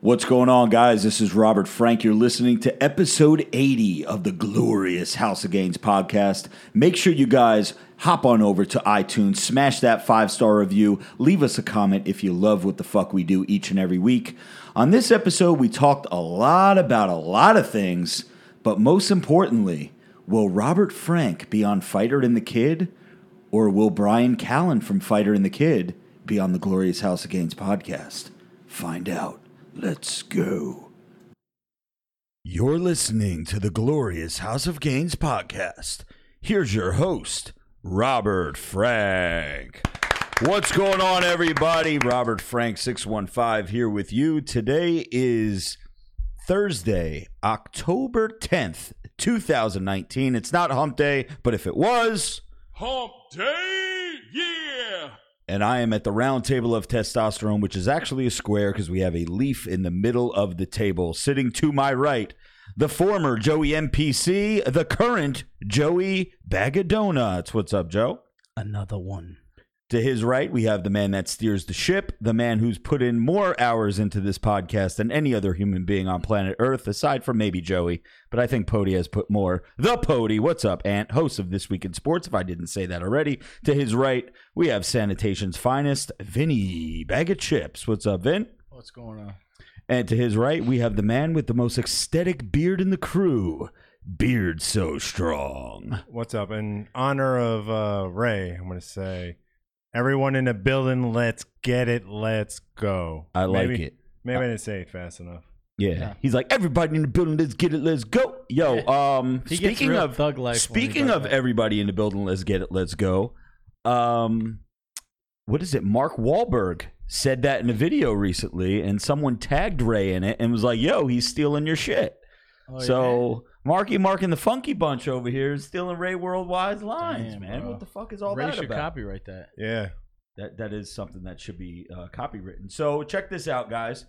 What's going on, guys? This is Robert Frank. You're listening to episode 80 of the glorious House of Gains podcast. Make sure you guys hop on over to iTunes, smash that five star review, leave us a comment if you love what the fuck we do each and every week. On this episode, we talked a lot about a lot of things, but most importantly, will Robert Frank be on Fighter and the Kid, or will Bryan Callen from Fighter and the Kid be on the glorious House of Gains podcast? Find out. Let's go. You're listening to the glorious House of Gains podcast. Here's your host, Robert Frank. What's going on, everybody? Robert Frank 615 here with you. Today is Thursday, October 10th, 2019. It's not hump day, but if it was, Hump Day, yeah! And I am at the round table of testosterone, which is actually a square because we have a leaf in the middle of the table. Sitting to my right, the former Joey MPC, the current Joey Bag of Donuts. What's up, Joe? Another one. To his right, we have the man that steers the ship, the man who's put in more hours into this podcast than any other human being on planet Earth, aside from maybe Joey. But I think Pody has put more. The Pody, what's up, Ant? Host of This Week in Sports, if I didn't say that already. To his right, we have Sanitation's finest, Vinny Bag of Chips. What's up, Vin? What's going on? And to his right, we have the man with the most aesthetic beard in the crew. Beard so strong. What's up? In honor of uh, Ray, I'm going to say, everyone in the building, let's get it, let's go. I like Maybe- it. Maybe I didn't say it fast enough. Yeah. Yeah. He's like, everybody in the building, let's get it, let's go. Yo, um He speaking of thug life speaking of that. everybody in the building, let's get it, let's go. Um what is it? Mark Wahlberg said that in a video recently, and someone tagged Ray in it and was like, yo, he's stealing your shit. Oh, so Marky Mark and the Funky Bunch over here is stealing Ray Worldwide's lines, Damn, man. bro. What the fuck is all Ray that should about? copyright that. Yeah. That that is something that should be uh, copywritten. So check this out, guys.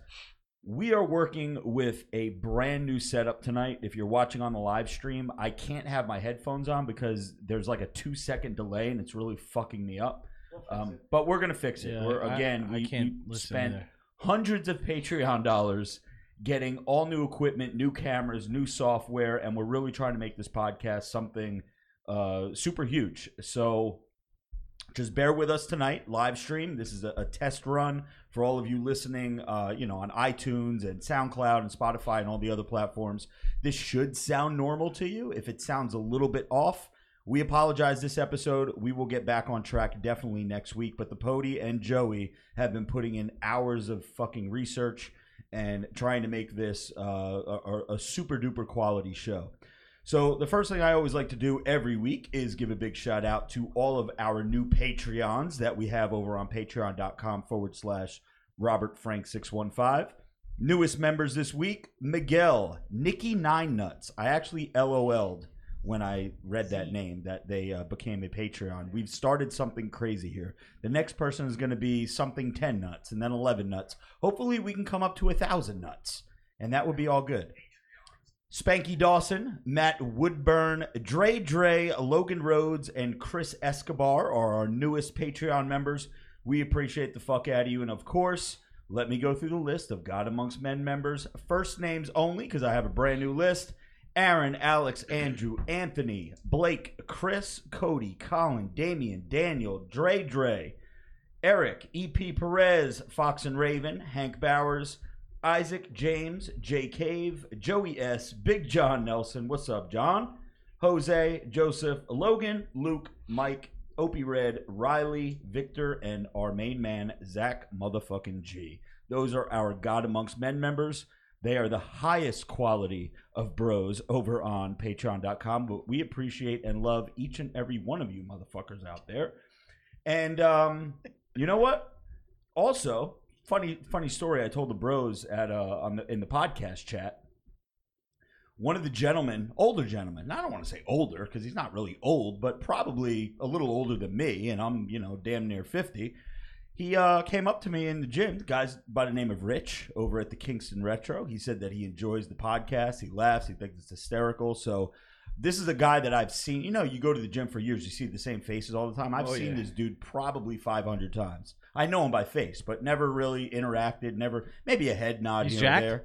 We are working with a brand new setup tonight. If you're watching on the live stream, I can't have my headphones on because there's like a two second delay and it's really fucking me up. Um, but we're gonna fix it. Yeah, we're I- again, I, we, can't we listen spent either. hundreds of Patreon dollars getting all new equipment, new cameras, new software, and we're really trying to make this podcast something uh, super huge. So just bear with us tonight, live stream. This is a, a test run for all of you listening, uh, you know, on iTunes and SoundCloud and Spotify and all the other platforms. This should sound normal to you. If it sounds a little bit off, we apologize this episode. We will get back on track definitely next week. But the Pody and Joey have been putting in hours of fucking research and trying to make this uh, a, a super duper quality show. So the first thing I always like to do every week is give a big shout out to all of our new Patreons that we have over on patreon.com forward slash Robert Frank 615. Newest members this week, Miguel, Nikki Nine Nuts. I actually LOL'd when I read that name that they uh, became a Patreon. We've started something crazy here. The next person is going to be something 10 nuts and then 11 nuts. Hopefully we can come up to a thousand nuts and that would be all good. Spanky Dawson, Matt Woodburn, Dre Dre, Logan Rhodes, and Chris Escobar are our newest Patreon members. We appreciate the fuck out of you. And of course, let me go through the list of God Amongst Men members. First names only, because I have a brand new list. Aaron, Alex, Andrew, Anthony, Blake, Chris, Cody, Colin, Damian, Daniel, Dre Dre, Eric, EP Perez, Fox and Raven, Hank Bowers, Isaac, James, J Cave, Joey S, Big John Nelson. What's up, John? Jose, Joseph, Logan, Luke, Mike, Opie Red, Riley, Victor, and our main man, Zach motherfucking G. Those are our God Amongst Men members. They are the highest quality of bros over on patreon.com, but we appreciate and love each and every one of you motherfuckers out there. And um, you know what? Also, funny funny story I told the bros at uh on the in the podcast chat. One of the gentlemen, older gentlemen, I don't want to say older because he's not really old, but probably a little older than me, and I'm, you know, damn near 50. He uh, came up to me in the gym, the guy's by the name of Rich over at the Kingston Retro. He said that he enjoys the podcast. He laughs. He thinks it's hysterical. So this is a guy that I've seen. You know, you go to the gym for years, you see the same faces all the time. I've Oh, seen yeah. this dude probably 500 times. I know him by face, but never really interacted. Never, maybe a head nod He's here jacked? there.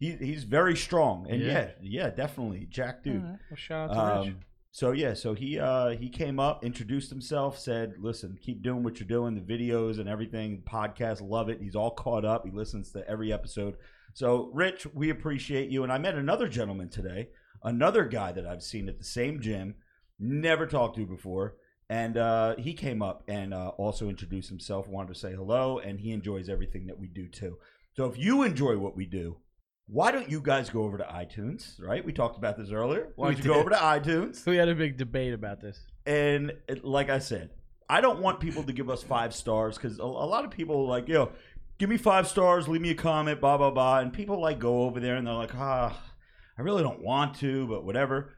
He, he's very strong, and yeah, Yeah. yeah, definitely, Jack dude. Right. Well, shout out to Rich. So yeah, so he uh, he came up, introduced himself, said, "Listen, keep doing what you're doing. The videos and everything, podcast, love it. He's all caught up. He listens to every episode. So, Rich, we appreciate you. And I met another gentleman today, another guy that I've seen at the same gym, never talked to before, and uh, he came up and uh, also introduced himself, wanted to say hello, and he enjoys everything that we do too. So, if you enjoy what we do, why don't you guys go over to iTunes? Right? We talked about this earlier. Why don't you go over to iTunes? we had a big debate about this. And it- like I said, I don't want people to give us five stars because a, a lot of people are like, yo, give me five stars, leave me a comment, blah blah blah, and people like go over there and they're like, ah, I really don't want to, but whatever.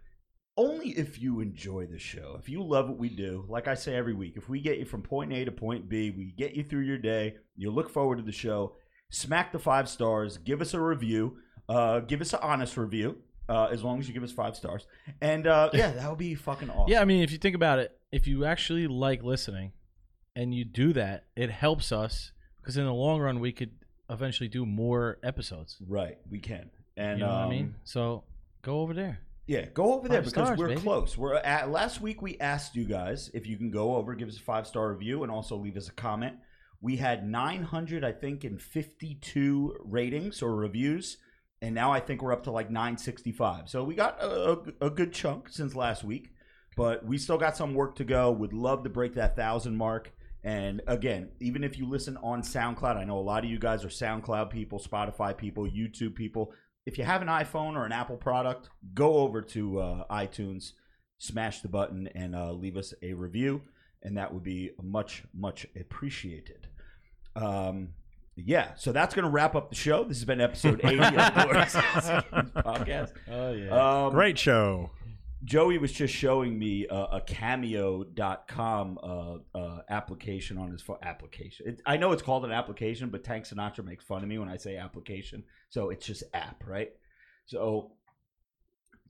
Only if you enjoy the show, if you love what we do, like I say every week, if we get you from point A to point B, we get you through your day, you look forward to the show, smack the five stars, give us a review, uh, give us an honest review, uh, as long as you give us five stars, and uh, yeah, that would be fucking awesome. Yeah, I mean, if you think about it, if you actually like listening and you do that, it helps us because in the long run, we could eventually do more episodes. Right, we can. And you know what I um, mean? So go over there. Yeah, go over there Five because stars, we're baby. close. We're at last week we asked you guys if you can go over, give us a five star review, and also leave us a comment. We had 900, I think, and 52 ratings or reviews, and now I think we're up to like 965. So we got a, a, a good chunk since last week, but we still got some work to go. Would love to break that thousand mark. And again, even if you listen on SoundCloud, I know a lot of you guys are SoundCloud people, Spotify people, YouTube people if you have an iPhone or an Apple product, go over to uh, iTunes, smash the button, and uh, leave us a review, and that would be much, much appreciated. Um, yeah, so that's going to wrap up the show. This has been episode 80 of the podcast. Oh yeah. Um, Great show. Joey was just showing me uh, a cameo.com uh, uh, application on his phone. Application. It, I know it's called an application, but Tank Sinatra makes fun of me when I say application. So it's just app, right? So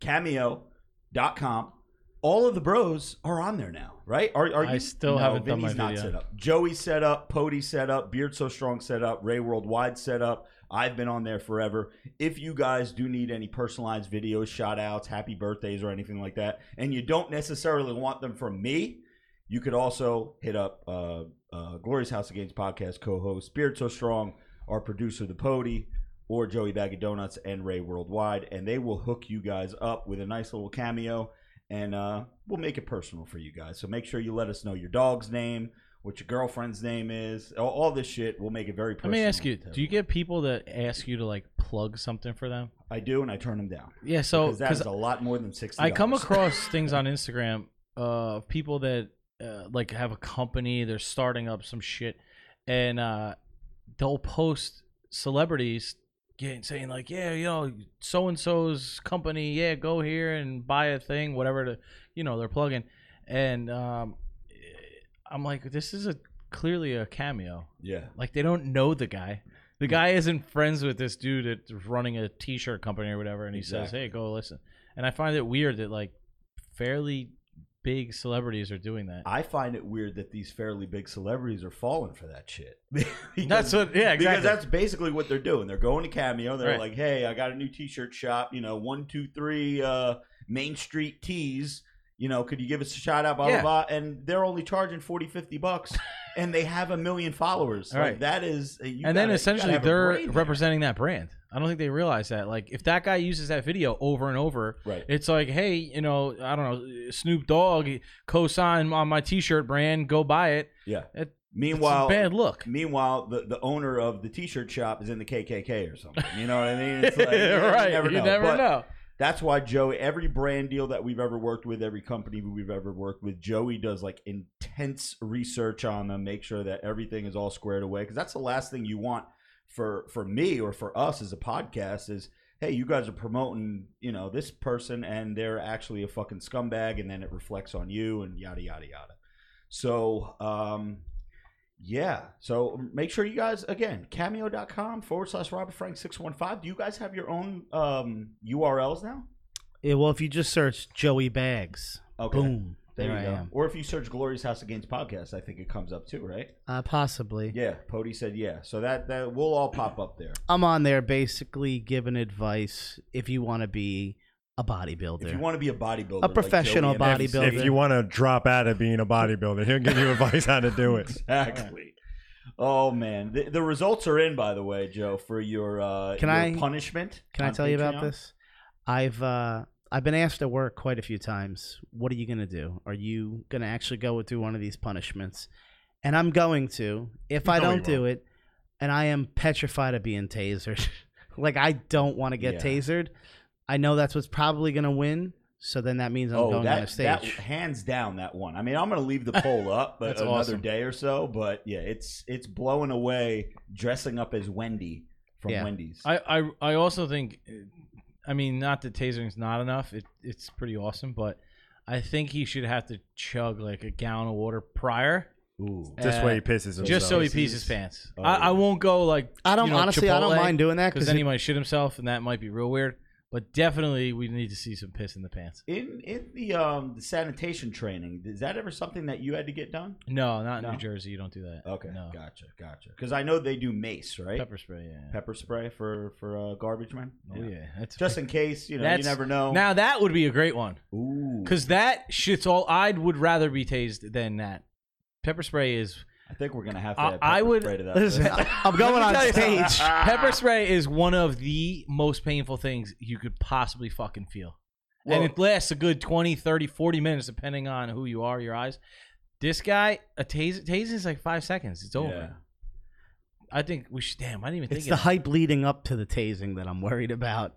cameo.com. All of the bros are on there now, right? Are, are I you still no, haven't done Vinny's my not video. set up. Joey set up, Pody set up, Beard So Strong set up, Ray Worldwide set up. I've been on there forever. If you guys do need any personalized videos, shout outs, happy birthdays, or anything like that, and you don't necessarily want them from me, you could also hit up uh, uh, Glorious House of Gains podcast co host, Spirit So Strong, our producer, The Pody, or Joey Bag of Donuts and Ray Worldwide, and they will hook you guys up with a nice little cameo, and uh, we'll make it personal for you guys. So make sure you let us know your dog's name, what your girlfriend's name is, all, all this shit. We'll make it very Let personal. me ask you: Do you get people that ask you to like plug something for them? I do, and I turn them down. Yeah. So because that is because a lot more than sixty. I come across things on Instagram of people that uh, like have a company, they're starting up some shit, and uh, they'll post celebrities getting saying like, yeah, you know, so and so's company, yeah, go here and buy a thing, whatever to, you know, they're plugging, and um, I'm like, this is a clearly a cameo. Yeah, Like they don't know the guy. The guy isn't friends with this dude that's running a T-shirt company or whatever, and he says, "Hey, go listen." And I find it weird that like fairly big celebrities are doing that. I find it weird that these fairly big celebrities are falling for that shit. Because- That's what- yeah, exactly. Because that's basically what they're doing. They're going to Cameo. They're Right. like, "Hey, I got a new T-shirt shop. You know, one, two, three, uh, Main Street Tees. You know, could you give us a shout out?" Blah Yeah. blah blah. And they're only charging 40, 50 bucks, and they have a million followers. All Like, right. that is, uh, and then gotta- essentially gotta have a they're representing that brand. I don't think they realize that. Like if that guy uses that video over and over, right. it's like, hey, you know, I don't know, Snoop Dogg co-sign on my T-shirt brand, go buy it. Yeah. It- Meanwhile, a bad look. Meanwhile, the, the owner of the T-shirt shop is in the KKK or something. You know what I mean? It's like, right. You never know. You never But know. That's why Joey, every brand deal that we've ever worked with, every company we've ever worked with, Joey does like intense research on them, make sure that everything is all squared away. Because that's the last thing you want for for me or for us as a podcast is, hey, you guys are promoting, you know, this person and they're actually a fucking scumbag, and then it reflects on you and yada yada yada. So, um, yeah. So make sure you guys again cameo.com forward slash Robert Frank six one five. Do you guys have your own um URLs now? Yeah, well, if you just search Joey Bags, Okay. boom. There There you I go. am. Or if you search Glorious House of Gains podcast, I think it comes up too, right? Uh, possibly. Yeah, Pody said yeah. So that that will all pop up there. I'm on there basically giving advice if you want to be a bodybuilder. If you want to be a bodybuilder, A like professional Joey and bodybuilder. If you want to drop out of being a bodybuilder, he'll give you advice how to do it. exactly. Oh man, the, the results are in. By the way, Joe, for your uh, Can your I- punishment. Can I on tell you about this? I've uh, I've been asked to work quite a few times. What are you gonna do? Are you gonna actually go through one of these punishments? And I'm going to. If You I don't do it, and I am petrified of being tasered. like I don't want to get Yeah. tasered. I know that's what's probably gonna win. So then that means I'm Oh, going on a that, stage. that hands down that one. I mean, I'm going to leave the poll up, but another awesome. day or so. But yeah, it's it's blowing away dressing up as Wendy from Yeah. Wendy's. I, I I also think, I mean, not that tasering's not enough. It, it's pretty awesome, but I think he should have to chug like a gallon of water prior, Ooh. This Uh, way he pisses himself. just so he This pees his pants. Oh, I, yeah. I won't go like I don't you know, honestly. I don't mind doing that because because then he might shit himself, and that might be real weird. But definitely, we need to see some piss in the pants. In in the um the sanitation training, is that ever something that you had to get done? No, not in No? New Jersey. You don't do that. Okay, no gotcha, gotcha. Because I know they do mace, right? pepper spray. Yeah. Pepper spray for for uh, garbage men. Oh yeah, that's Just in case, you know, That's- you never know. Now that would be a great one Ooh, because that shit's all. I would rather be tased than that. Pepper spray is. I think we're gonna have to. I- Add I pepper would- spray to that Listen, list. I'm going on tell you stage. Pepper spray is one of the most painful things you could possibly fucking feel. Well- and it lasts a good 20, 30, 40 minutes depending on who you are, your eyes. This guy, a tase, tase is like five seconds. It's over. Yeah. I think we should. Damn, I didn't even think It's of the that. hype leading up to the tasing that I'm worried about.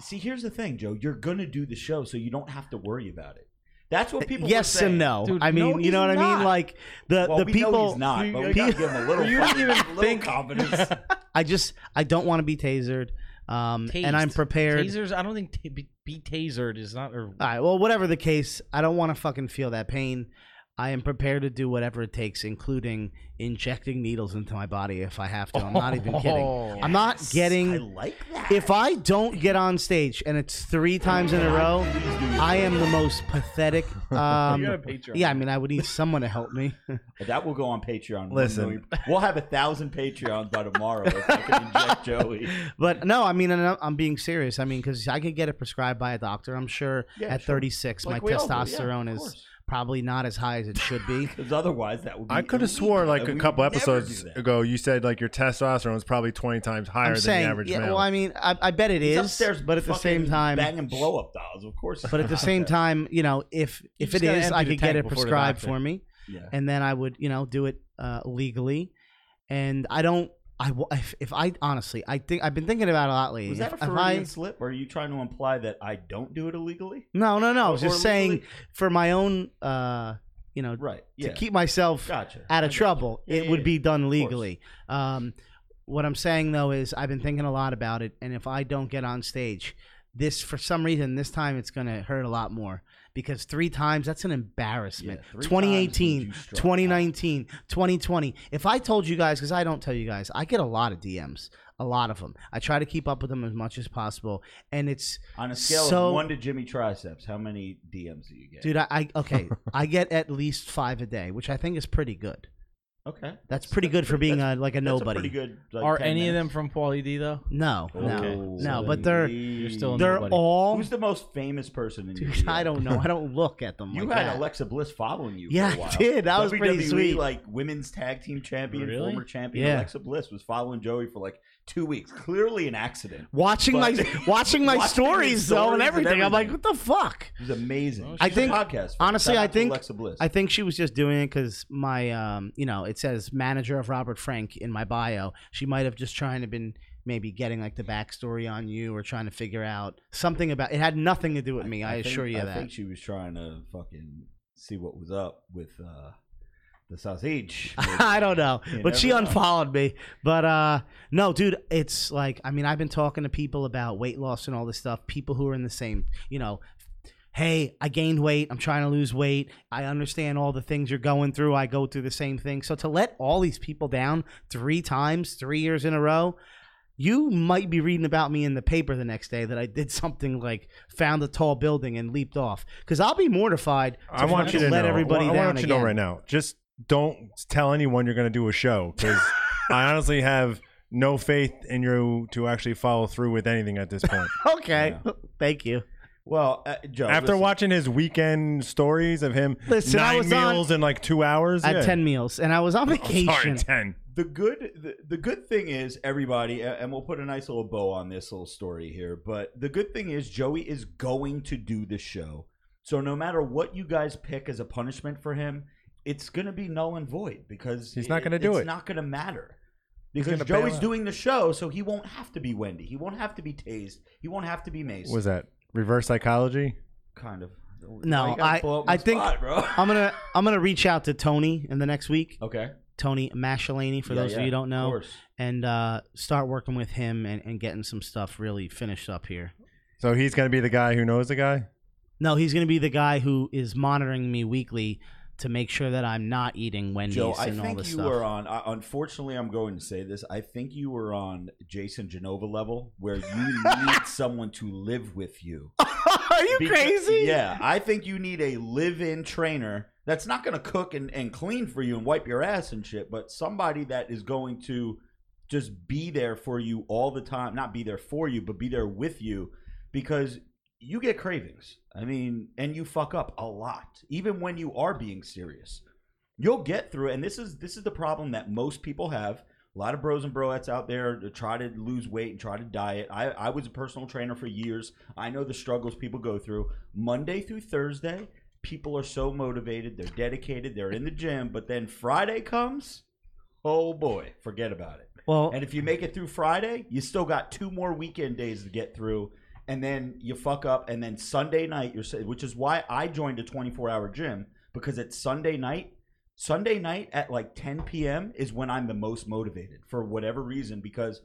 See, here's the thing, Joe. You're gonna do the show, so you don't have to worry about it. That's what people. yes were saying. and no. Dude, I mean, no, you know what he's I mean? Like the Well, the we people. know he's not, you- but we you- gotta give him a little. You to fucking- even think- confidence. I just I don't want to be tasered. Um, and I'm prepared. Tasers, I don't think t- be, be tasered is not. Or, All right. Well, whatever the case, I don't want to fucking feel that pain. I am prepared to do whatever it takes, including injecting needles into my body if I have to. I'm not even kidding. Oh. I'm not I getting. like that. If I don't get on stage and it's three times in a row, I am the most pathetic. Um, You got a Patreon. yeah, I mean, I would need someone to help me. that will go on Patreon. Listen. we'll have a thousand Patreons by tomorrow if I can inject Joey. But no, I mean, I'm I'm being serious. I mean, because I could get it prescribed by a doctor. I'm sure Yeah, at sure. 36, Like my we all do, yeah, testosterone is course. Probably not as high as it should be. Because otherwise, that would. be I could have illegal, swore like a couple episodes ago you said like your testosterone was probably 20 times higher I'm than saying, the average yeah. male. Well, I mean, I, I bet it He's is, upstairs but at the same fucking time, banging blow up dolls. Of course. but at the same time, you know, if if just it gotta is, empty I could get it prescribed for me, yeah. and then I would, you know, do it uh, legally. And I don't. I if, if I honestly, I think I've been thinking about it a lot lately. Was that If- a Freudian I- slip? Or are you trying to imply that I don't do it illegally? no, no, no. I was just saying legally? for my own, uh, you know, Right. to keep myself Gotcha. out of got trouble. Yeah, it yeah, would yeah. be done legally. Um, what I'm saying though is I've been thinking a lot about it, and if I don't get on stage, this for some reason this time it's gonna hurt a lot more because three times that's an embarrassment. Yeah, 2018, means you struck 2019, 2020. If I told you guys, because I don't tell you guys, I get a lot of DMs, a lot of them. I try to keep up with them as much as possible, and it's On a scale So- of one to Jimmy Triceps, how many DMs do you get? dude, I, I okay, I get at least five a day, which I think is pretty good. Okay, That's pretty good for being a like a that's nobody. pretty good. like, Are 10 any of them minutes. from Pauly D though? No, no, Okay. no. So but they're You're still a they're nobody. all. Who's the most famous person in your Dude, I don't know. I don't look at them. You like had that. Alexa Bliss following you. Yeah, for a while. I did. That was pretty WWE, sweet. Like women's tag team champion, Really? former champion Yeah. Alexa Bliss was following Joey for like two weeks. Clearly an accident. watching my watching my Watching stories his though stories and and everything. I'm like, what the fuck? It was amazing. Oh, I think- podcast. honestly, I think- Alexa Bliss. I think she was just doing it because my, um, you know, it says manager of Robert Frank in my bio. She might have just trying to been maybe getting like the backstory on you or trying to figure out something about. It had nothing to do with me. I, think- assure you I that. I think she was trying to fucking see what was up with uh, the sausage. I don't know, You but she never know. unfollowed me. But uh no, dude, it's like I mean, I've been talking to people about weight loss and all this stuff. People who are in the same, you know, hey, I gained weight. I'm trying to lose weight. I understand all the things you're going through. I go through the same thing. So to let all these people down three times, three years in a row. you might be reading about me in the paper the next day that I did something like found a tall building and leaped off. Because I'll be mortified. I want you to let know. everybody I down want you to know right now. Just don't tell anyone you're going to do a show because I honestly have no faith in you to actually follow through with anything at this point. Okay, thank you. Well, uh, Joe. After listen, watching his weekend stories of him Listen, I nine was on- meals in like two hours, I had yeah. ten meals and I was on Oh, vacation. sorry, ten. the good the, the good thing is everybody a- and we'll put a nice little bow on this little story here but the good thing is joey is going to do the show so no matter what you guys pick as a punishment for him it's going to be null and void because He's not gonna do it. it's it. not going to matter because gonna bail joey's out. doing the show so he won't have to be wendy he won't have to be tased he won't have to be maced Was that reverse psychology? kind of No, You gotta I- blow up my I think- spot, bro I'm gonna I'm gonna reach out to Tony in the next week. okay Tony Mashalani, for Yeah, those of yeah, you who don't of know, course. and uh, start working with him and, and getting some stuff really finished up here. So he's going to be the guy who knows the guy. No, he's going to be the guy who is monitoring me weekly to make sure that I'm not eating Wendy's Joe, I and all think this you stuff. were on. Uh, unfortunately, I'm going to say this. I think you were on Jason Genova level, where you need someone to live with you. Are you Because- crazy? Yeah, I think you need a live-in trainer that's not going to cook and, and clean for you and wipe your ass and shit, but somebody that is going to just be there for you all the time. Not be there for you, but be there with you, because you get cravings. I mean, and you fuck up a lot, even when you are being serious. You'll get through it, and this is this is the problem that most people have. A lot of bros and broettes out there to try to lose weight and try to diet. I, I was a personal trainer for years. I know the struggles people go through. Monday through Thursday, people are so motivated, they're dedicated, they're in the gym, but then Friday comes, oh boy, forget about it. Well, And if you make it through Friday, you still got two more weekend days to get through, and then you fuck up, and then Sunday night you're which is why I joined a 24 hour gym because it's Sunday night. Sunday night at like 10 p.m. is when I'm the most motivated for whatever reason because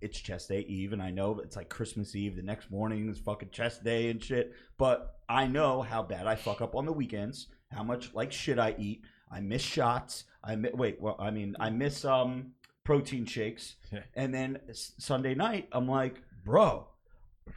it's chest day eve, and I know it's like Christmas Eve. The next morning is fucking chest day and shit. But I know how bad I fuck up on the weekends, how much like shit I eat. I miss shots. I mi- wait. Well, I mean, I miss um protein shakes, and then s- Sunday night, I'm like, bro.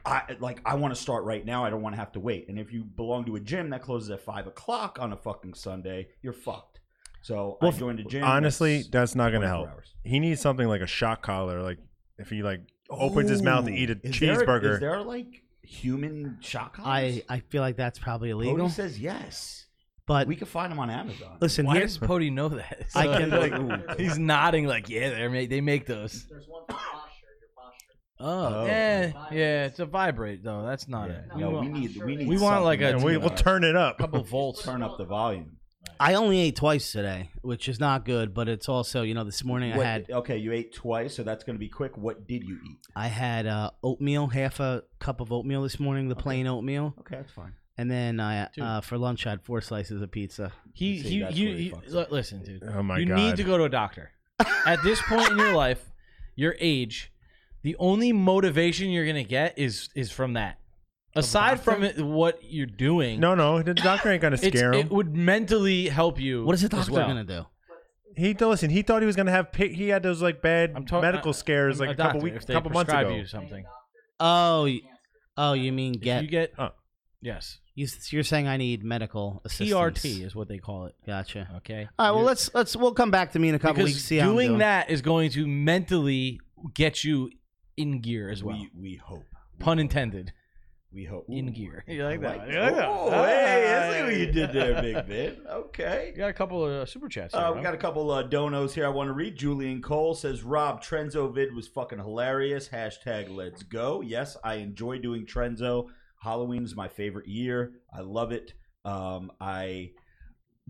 I like. I want to start right now. I don't want to have to wait. And if you belong to a gym that closes at five o'clock on a fucking Sunday, you're fucked. So Well, I joined a gym. Honestly, that's that's not going to help. hours. He needs something like a shock collar. Like if he like opens his mouth to eat a Ooh, is there- cheeseburger. is there like human shock collars? I I feel like that's probably illegal. Cody says yes. But We can find them on Amazon. listen, Why here's does Pody know that? I can- like, he's nodding like, yeah, they make they make those. There's one for posture, your posture. Oh, Oh. yeah, yeah. It's a vibrate though. That's not Yeah. it. No, we want, need we need we want like a- and that's we'll turn it up. a couple volts. turn up the volume. I only ate twice today, which is not good. But it's also you know this morning I had okay, you ate twice, so that's going to be quick. What did you eat? I had uh, oatmeal, half a cup of oatmeal this morning, the plain oatmeal, Okay, that's fine. and then I Dude. uh, for lunch I had four slices of pizza. He See, he that's you, where he you fucks li- listen, dude. Oh my God. you god! need to go to a doctor. At this point in your life, your age, the only motivation you're gonna get is is from that. Aside from it, what you're doing, No, no, the doctor ain't gonna it's, scare him. it would mentally help you. What is the as doctor well. gonna do? he listen. He thought he was gonna have. pi- He had those like bad I'm talking medical scares like a, couple doctor, weeks, if they couple months prescribe ago. you something. Oh, y- oh, you mean If get? you get Oh. yes, you, you're saying I need medical assistance? TRT is what they call it. Gotcha. Okay. All right. Well, let's let's we'll come back to me in a couple because weeks. See how I'm doing doing. that is going to mentally get you in gear as well. We we hope. Pun intended. We hope In gear. You like that? like You like that? Oh, hey, I see what you did there. Big Ben. Okay. You got a couple of uh, super chats. Here, Uh, we bro. got a couple uh, donos here I want to read. Julian Cole says, Rob, Trenzo vid was fucking hilarious. Hashtag let's go. Yes, I enjoy doing Trenzo. Halloween is my favorite year. I love it. Um, I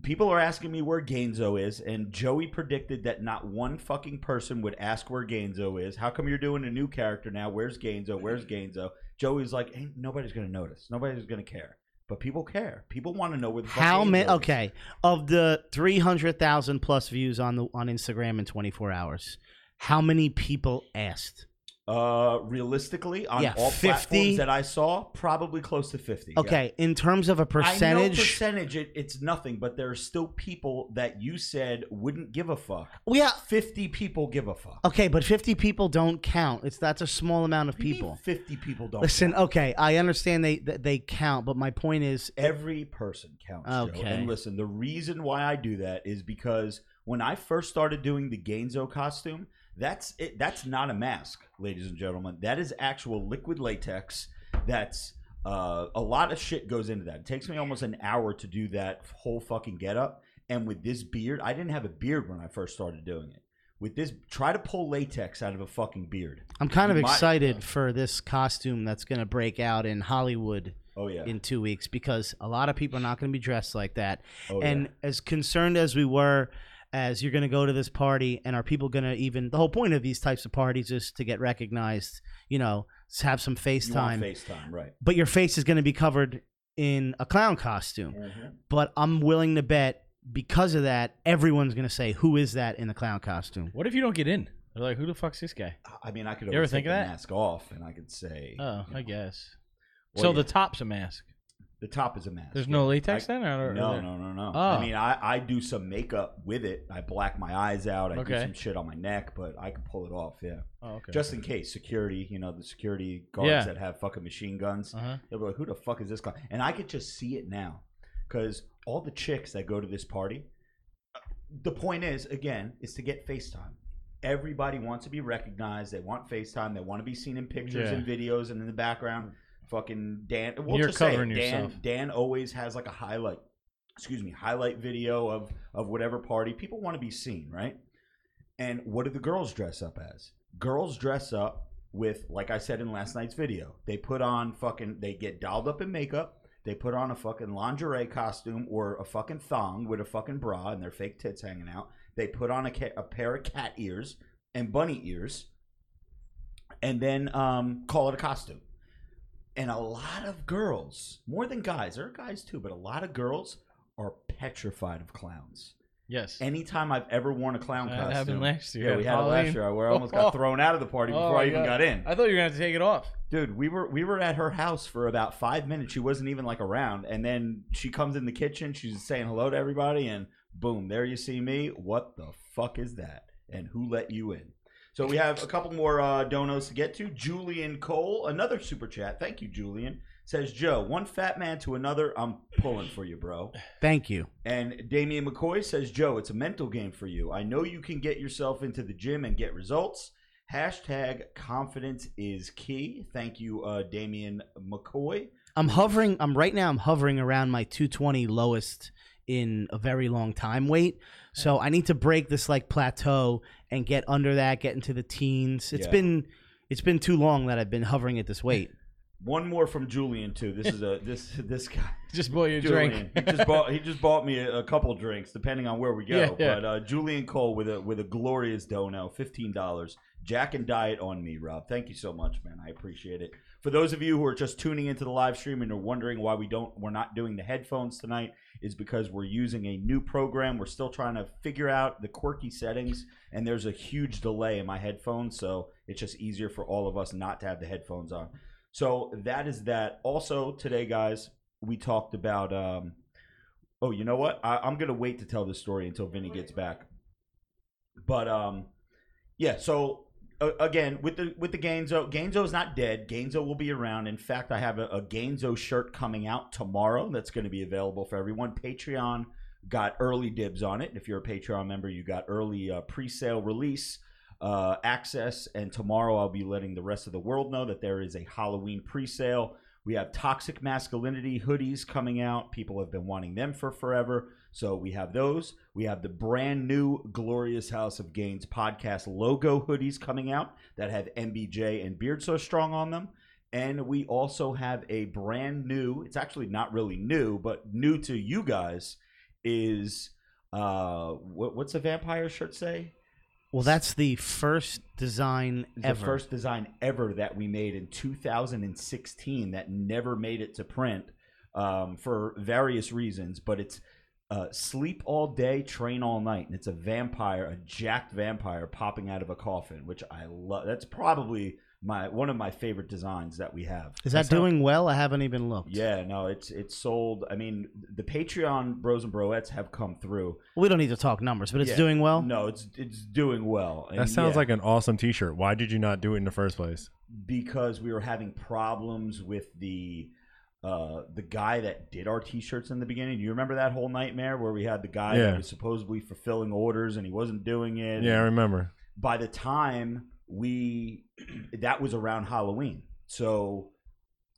people are asking me where Gainzo is, and Joey predicted that not one fucking person would ask where Gainzo is. How come you're doing a new character now? Where's Gainzo? Where's Gainzo? Joey's like, ain't nobody's gonna notice. Nobody's gonna care. But people care. People want to know where the fuck How Gainzo many? is. Okay, of the three hundred thousand plus views on the on Instagram in twenty four hours, how many people asked? Uh, realistically, on Yeah, all 50? platforms that I saw, probably close to fifty. yeah. Okay, in terms of a I know percentage, percentage, it, it's nothing, but there are still people that you said wouldn't give a fuck. well, yeah. Fifty people give a fuck. Okay, but 50 people don't count. It's that's a small amount of What do mean people. Fifty people don't. Listen, okay, I understand they that they count, but my point is Every person counts. Joe. Okay. And listen, the reason why I do that is because when I first started doing the Gainzo costume, that's it. That's not a mask, ladies and gentlemen. That is actual liquid latex. That's uh, a lot of shit goes into that. It takes me almost an hour to do that whole fucking getup. And with this beard, I didn't have a beard when I first started doing it. With this, try to pull latex out of a fucking beard. I'm kind of excited for this costume that's going to break out in Hollywood Oh yeah. in 2 weeks because a lot of people are not going to be dressed like that. oh, and yeah. as concerned as we were as you're going to go to this party and are people going to even the whole point of these types of parties is to get recognized, you know, s- have some you want FaceTime. FaceTime, right? but your face is going to be covered in a clown costume. Mm-hmm. But I'm willing to bet because of that, everyone's going to say, "Who is that in the clown costume?" What if you don't get in? They're like, who the fuck's this guy? I mean, I could You ever think of that? mask off, and I could say, Oh, you I guess. well, so yeah, the top's a mask. The top is a mask. There's no latex I- then, or, or No, there- no, no, no. Oh. I mean, I, I do some makeup with it. I black my eyes out. I do some shit on my neck, but I can pull it off. Yeah, Oh, okay. just in case security. You know, the security guards Yeah. that have fucking machine guns. Uh huh. They'll be like, "Who the fuck is this guy?" And I could just see it now, because all the chicks that go to this party. uh, The point is, again, is to get FaceTime. Everybody wants to be recognized. They want FaceTime. They want to be seen in pictures Yeah. and videos and in the background. Fucking Dan. We'll You're just say it, covering Dan. yourself. Dan always has like a highlight. Excuse me, highlight video of of whatever party. People want to be seen, right? And what do the girls dress up as? Girls dress up with, like I said in last night's video, they put on fucking, they get dolled up in makeup. They put on a fucking lingerie costume or a fucking thong with a fucking bra and their fake tits hanging out. They put on a, ca- a pair of cat ears and bunny ears and then um, call it a costume. And a lot of girls, more than guys, there are guys too, but a lot of girls are petrified of clowns. Yes. Anytime I've ever worn a clown That costume, happened last year. yeah, we had it last year. Where I almost Oh. got thrown out of the party Oh before my I even God. got in. I thought you were gonna have to take it off. Dude, we were we were at her house for about five minutes. She wasn't even like around, and then she comes in the kitchen. She's saying hello to everybody, and boom, there you see me. What the fuck is that? And who let you in? So we have a couple more uh, donos to get to. Julian Cole, another super chat. Thank you, Julian. Says Joe, one fat man to another. I'm pulling for you, bro. Thank you. And Damian McCoy says, Joe, it's a mental game for you. I know you can get yourself into the gym and get results. Hashtag confidence is key. Thank you, uh, Damian McCoy. I'm hovering. I'm right now. I'm hovering around my 220 lowest in a very long time weight. So I need to break this like plateau and get under that, get into the teens. It's Yeah. been it's been too long that I've been hovering at this weight. One more from Julian too. This is a this this guy. Just bought you a Julian. drink. he just bought he just bought me a, a couple drinks, depending on where we go. Yeah, yeah. But uh, Julian Cole with a with a glorious dono, fifteen dollars. Jack and Diet on me, Rob. Thank you so much, man. I appreciate it. For those of you who are just tuning into the live stream and are wondering why we don't we're not doing the headphones tonight, is because we're using a new program. We're still trying to figure out the quirky settings, and there's a huge delay in my headphones, so it's just easier for all of us not to have the headphones on. So that is that. Also today, guys, we talked about. Um, oh, you know what? I, I'm gonna wait to tell this story until Vinny gets back. But um, yeah. So uh, again, with the with the Gainzo, Gainzo is not dead. Gainzo will be around. In fact, I have a, a Gainzo shirt coming out tomorrow. That's going to be available for everyone. Patreon got early dibs on it. If you're a Patreon member, you got early uh, pre-sale release uh, access. And tomorrow, I'll be letting the rest of the world know that there is a Halloween pre-sale. We have toxic masculinity hoodies coming out. People have been wanting them for forever. So we have those. We have the brand new Glorious House of Gains podcast logo hoodies coming out that have MBJ and Beard So Strong on them. And we also have a brand new, it's actually not really new, but new to you guys is uh what, what's the vampire shirt say? Well, that's the first design the ever. first design ever that we made in 2016 that never made it to print um, for various reasons, but it's uh, sleep all day, train all night, and it's a vampire, a jacked vampire popping out of a coffin, which I love. That's probably my one of my favorite designs that we have. Is that doing well? I haven't even looked. Yeah, no, it's it's sold. I mean, the Patreon bros and broettes have come through. We don't need to talk numbers, but it's Yeah. doing well. No, it's it's doing well. And That sounds yeah, like an awesome T-shirt. Why did you not do it in the first place? because we were having problems with the uh the guy that did our t-shirts in the beginning. You remember that whole nightmare where we had the guy Yeah. that was supposedly fulfilling orders and he wasn't doing it. Yeah, I remember. by the time we that was around Halloween. So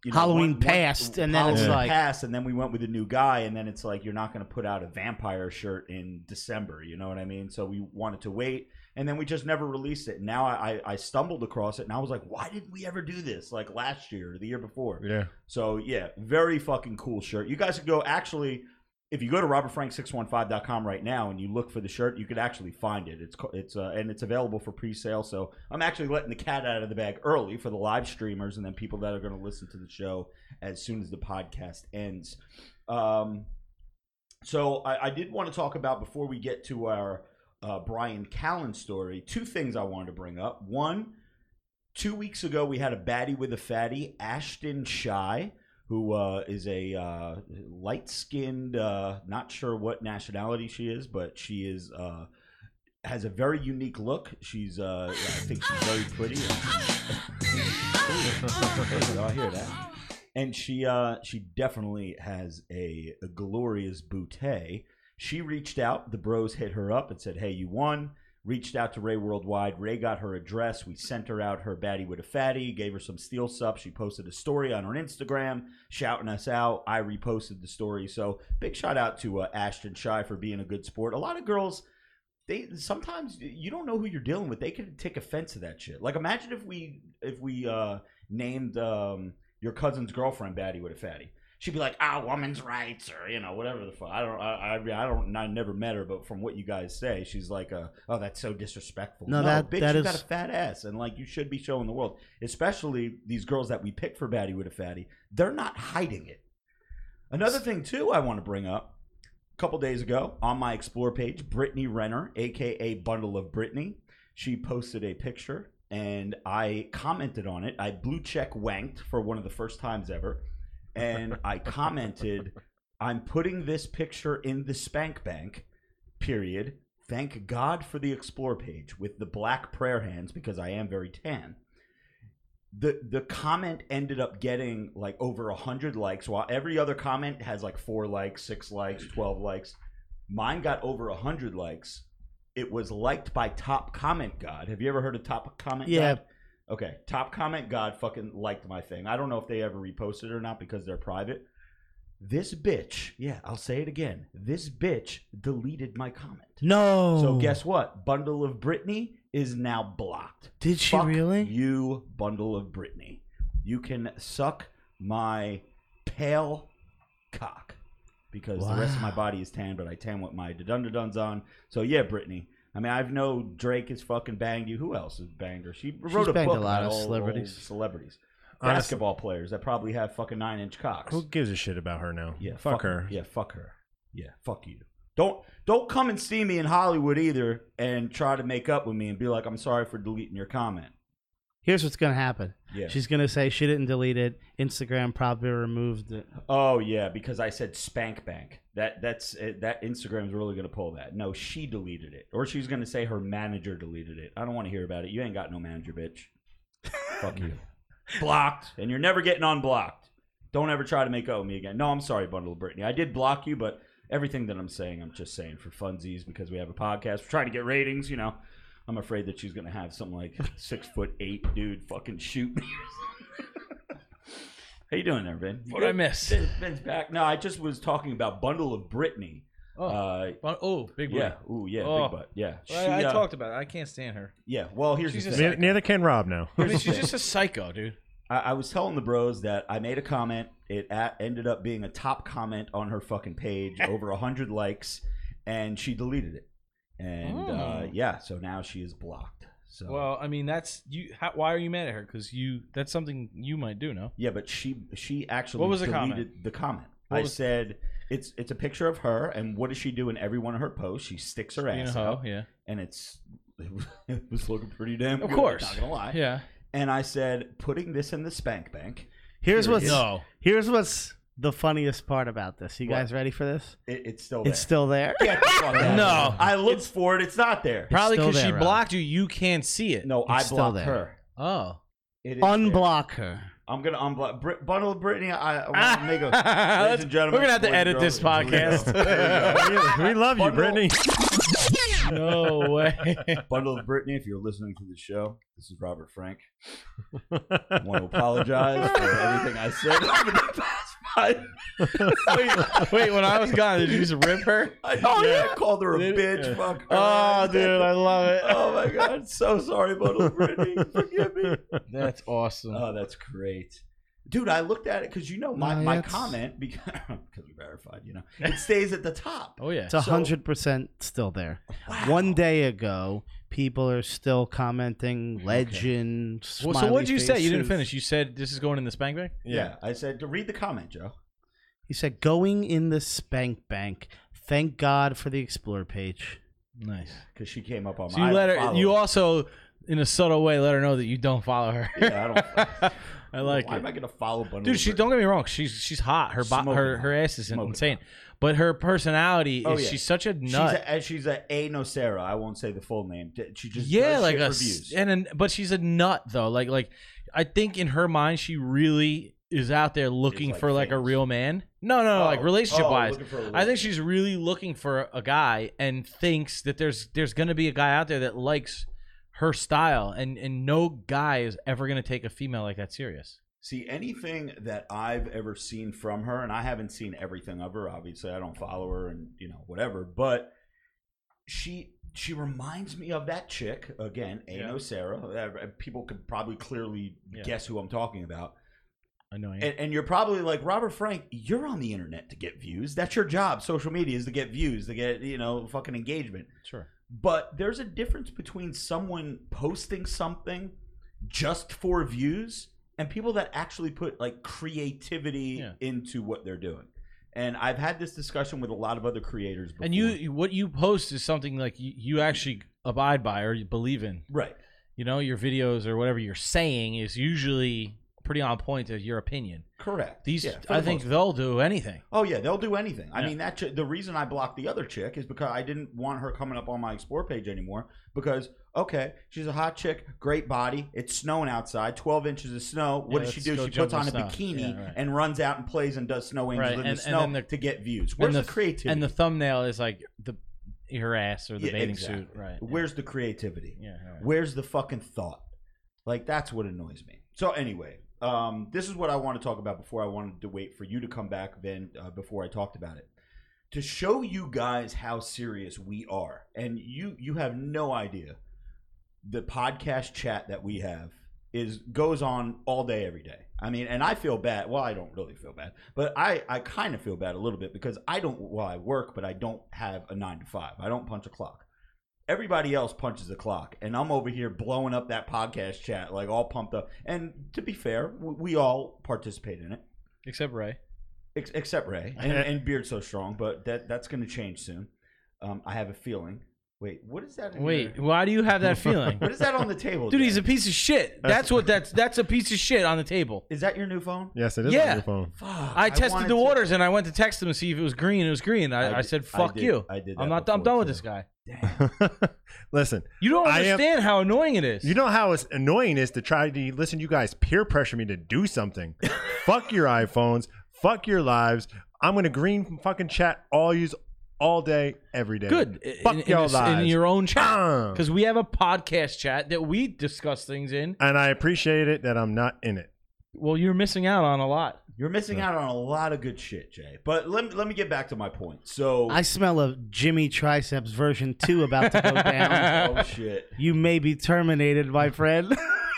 you Halloween one- one- passed, and then it's like- passed, and then we went with a new guy, and then it's like you're not going to put out a vampire shirt in December. You know what I mean? So we wanted to wait, and then we just never released it. Now I, I, stumbled across it, and I was like, why didn't we ever do this like last year or the year before? Yeah. So yeah, very fucking cool shirt. You guys could go actually if you go to robertfrank615.com right now and you look for the shirt, you could actually find it. It's it's uh, and it's available for pre-sale. So I'm actually letting the cat out of the bag early for the live streamers and then people that are going to listen to the show as soon as the podcast ends. Um, so I, I did want to talk about before we get to our uh, Bryan Callen story. Two things I wanted to bring up. One, two weeks ago we had a baddie with a fatty, Ashton Shy who uh, is a uh, light-skinned, uh, not sure what nationality she is, but she is uh, has a very unique look. She's, uh, I think she's very pretty. Go, I hear that. And she, uh, she definitely has a, a glorious bootay. She reached out. The bros hit her up and said, "Hey, you won." Reached out to Ray Worldwide. Ray got her address. We sent her out her baddie with a fatty. Gave her some steel sup. She posted a story on her Instagram, shouting us out. I reposted the story. So big shout out to uh, Ashton Shy for being a good sport. A lot of girls, they sometimes you don't know who you're dealing with. They could take offense to that shit. Like imagine if we if we uh, named um, your cousin's girlfriend baddie with a fatty. She'd be like, "Ah, woman's rights," or you know, whatever the fuck. I don't, I, I, I don't, I never met her, but from what you guys say, she's like, uh, "Oh, that's so disrespectful." No, that- bitch, that you is- got a fat ass, and like you should be showing the world, especially these girls that we pick for baddie with a fatty. They're not hiding it. Another thing too, I want to bring up. A couple days ago on my explore page, Brittany Renner, aka Bundle of Brittany, she posted a picture and I commented on it. I blue check wanked for one of the first times ever. And I commented, I'm putting this picture in the spank bank, period. Thank God for the explore page with the black prayer hands because I am very tan. The the comment ended up getting like over a hundred likes, while every other comment has like four likes, six likes, twelve likes. Mine got over a hundred likes. It was liked by Top Comment God. Have you ever heard of Top Comment Yeah. God? Okay, Top Comment God fucking liked my thing. I don't know if they ever reposted it or not because they're private. This bitch, yeah, I'll say it again. This bitch deleted my comment. No. So guess what? Bundle of Brittany is now blocked. Did she Fuck really? You bundle of Brittany. You can suck my pale cock because the rest of my body is tan, but I tan with my duns on. So yeah, Brittany. I mean, I've know Drake has fucking banged you. Who else has banged her? She wrote a banged book a lot about of all- celebrities. all celebrities, Honestly- basketball players that probably have fucking nine inch cocks. Who gives a shit about her now? Yeah, fuck, her. Yeah, fuck her. Yeah, fuck you. Don't don't come and see me in Hollywood either and try to make up with me and be like, I'm sorry for deleting your comment. Here's what's gonna happen. Yeah. She's gonna say she didn't delete it. Instagram probably removed it. oh yeah, because I said spank bank. That that's uh, that Instagram's really gonna pull that. No, she deleted it, or she's gonna say her manager deleted it. I don't want to hear about it. You ain't got no manager, bitch. fuck you. Blocked, and you're never getting unblocked. Don't ever try to make up with me again. No, I'm sorry, Bundle of Brittany. I did block you, but everything that I'm saying, I'm just saying for funsies because we have a podcast. We're trying to get ratings, you know. I'm afraid that she's gonna have some like six foot eight dude fucking shoot me. How you doing there, Ben? What'd I miss? Ben, Ben's back. No, I just was talking about Bundle of Brittany. Oh, Uh, oh, big butt. yeah. Ooh, yeah. Oh. Big butt. Yeah. She, I, I uh, talked about it. I can't stand her. Yeah. Well, here's She's the a thing. Near, neither can Rob now. I mean, she's just a psycho, dude. I, I was telling the bros that I made a comment. It a ended up being a top comment on her fucking page, over a hundred likes, and she deleted it. And uh, Oh. yeah, so now she is blocked. So Well, I mean, that's you. How, why are you mad at her? Because you. That's something you might do. No. yeah, but she she actually What was the comment? the comment. What I was- said it's it's a picture of her, and what does she do in every one of her posts? She sticks her ass hoe, out, yeah. and it's it was looking pretty damn Of good. course. not gonna lie. Yeah. and I said, putting this in the spank bank. Here's Here what's. No. here's what's the funniest part about this. You What? guys ready for this? It, it's still there. It's still there. Get the fuck out. No. I looked for it. It's not there. Probably still because she Rob. blocked you. You can't see it. No, I It's still blocked there. her. Oh. It is there. Unblock her. I'm gonna unblock Brit- bundle of Brittany. I, I want to make a. Ladies and gentlemen, We're gonna have to boys edit this girls, here we go. podcast. Here we go. we, we love you, Bundle- Brittany. no way. Bundle of Brittany, if you're listening to the show, this is Robert Frank. I want to apologize for everything I said over the past five. wait, wait, when I was gone, did you just rip her? I, oh, yeah. I called her a Did- bitch. yeah. Fuck oh, her. Oh, dude, I love it. Oh my god, so sorry, Bundle of Brittany. Forgive me. That's awesome. Oh, that's great. Dude, I looked at it because you know my, No, my that's- comment because we verified, you know, it stays at the top. oh yeah. It's a So- hundred percent still there. One day ago, people are still commenting legend. Well, so what'd you say? You didn't finish. You said this is going in the spank bank. Yeah. I said to read the comment, Joe. He said, "Going in the spank bank. Thank God for the explore page." Nice. Because she came up on So my you let her. follow You also, in a subtle way, let her know that you don't follow her. Yeah, I don't. I like it. Why it. am I gonna follow Bundle? Dude, she don't get me wrong. She's she's hot. Her bo- Smoking her hot. her ass is Smoking insane, hot. But her personality Oh, is yeah. she's such a She's nut. a, and she's a A no Sarah. I won't say the full name. She just yeah, like a for s- views. and an, but she's a nut though. Like like I think in her mind she really is out there looking like for like a real man. No, no, no, oh, like Oh, relationship oh, wise. for think she's really looking for a guy and thinks that there's there's gonna be a guy out there that likes her style, and and no guy is ever gonna take a female like that serious. See, anything that I've ever seen from her, and I haven't seen everything of her. Obviously, I don't follow her, and you know whatever. But she she reminds me of that chick again, A no Sarah. Uh, People could probably clearly Yeah. guess who I'm talking about. I know. And, and you're probably like Robert Frank. You're on the internet to get views. That's your job. Social media is to get views, to get you know fucking engagement. sure. But there's a difference between someone posting something just for views and people that actually put like creativity Yeah. into what they're doing. And I've had this discussion with a lot of other creators before. And you, what you post is something like you, you actually abide by or you believe in. right. You know, your videos or whatever you're saying is usually pretty on point to your opinion. Correct. These, Yeah, I the think they'll do anything. Oh yeah, they'll do anything. I mean, that ch- the reason I blocked the other chick is because I didn't want her coming up on my explore page anymore. Because okay, she's a hot chick, great body. It's snowing outside, twelve inches of snow. What Yeah, does she let's do? go She jump puts on a snow. bikini Yeah, right. and runs out and plays and does snow angels Right, in and- the and snow then the- to get views. Where's and the, creativity? And the thumbnail is like the her ass or the Yeah, bathing exactly. suit, right? Where's the creativity? yeah, right. Where's the fucking thought? Like that's what annoys me. So anyway, um, this is what I want to talk about before I wanted to wait for you to come back. Then uh, before I talked about it, to show you guys how serious we are, and you you have no idea. The podcast chat that we have is goes on all day every day. I mean, and I feel bad. Well, I don't really feel bad, but I I kind of feel bad a little bit because I don't. Well, I work, but I don't have a nine to five. I don't punch a clock everybody else punches the clock and i'm over here blowing up that podcast chat like all pumped up and to be fair we, we all participate in it Except Ray. ex- except ray and, and beard so strong but that that's going to change soon um, i have a feeling wait what is that Wait, your- why do you have that feeling? what is that on the table Dude, Jay? he's a piece of shit. That's what that's that's a piece of shit on the table. is that your new phone Yes, it is Yeah. on your phone. Fuck, I tested wanted the to- waters and I went to text him and see if it was green. It was green. I, I I, did- said, I "Fuck did- you." I did I'm not. I'm before, done with this guy. Damn. Listen, You don't I am- understand how annoying it is. you know how it's annoying it is to try to listen. You guys peer pressure me to do something. Fuck your iPhones. Fuck your lives. I'm gonna green fucking chat all use all day, every day. good. Fuck in, in, your this- lives. in your own chat uh. because we have a podcast chat that we discuss things in. and I appreciate it that I'm not in it. Well, you're missing out on a lot. you're missing out on a lot of good shit jay but let me, let me get back to my point so I smell a Jimmy Triceps version two about to go down. oh shit you may be terminated, my friend.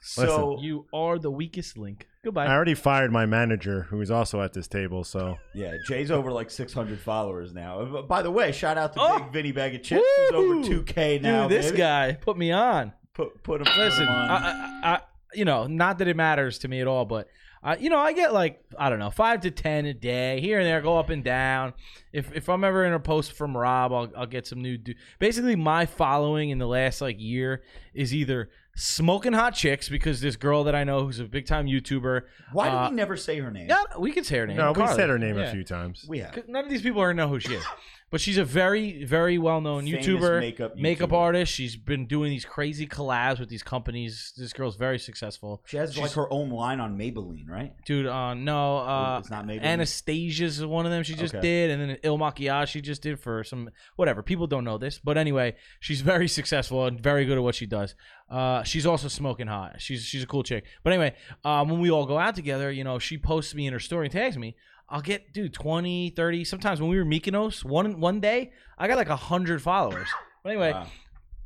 so You are the weakest link. Goodbye. I already fired my manager, who is also at this table. So Yeah, Jay's over like 600 followers now. Uh, By the way, shout out to Oh! Big Vinny Bag of Chips, who's over 2K now. Dude, this baby. guy put me on. put put him. put Listen, him on. I, I, I, you know, not that it matters to me at all, but uh, you know, I get like I don't know, five to ten a day here and there, go up and down. If if I'm ever in a post from Rob, I'll I'll get some new. Du- Basically, my following in the last like year is either Smoking Hot Chicks because this girl that I know who's a big time YouTuber. Why did Uh, we never say her name? Yeah, we can say her name. No, we said her name Yeah. a few times. We have. 'Cause None of these people are know who she is, but she's a very, very well known Famous YouTuber, makeup makeup artist. She's been doing these crazy collabs with these companies. This girl's very successful, She has like her own line on Maybelline, right? dude. Uh, no, uh, it's not Maybelline. Anastasia's one of them. She just Okay. did, and then Il Makiage she just did for some whatever. People don't know this, but anyway, she's very successful and very good at what she does. Uh, she's also smoking hot. She's she's a cool chick. But anyway, um, when we all go out together, you know, she posts me in her story and tags me. I'll get dude 20, 30. Sometimes when we were Mykonos, one one day I got like hundred followers. But anyway, Wow.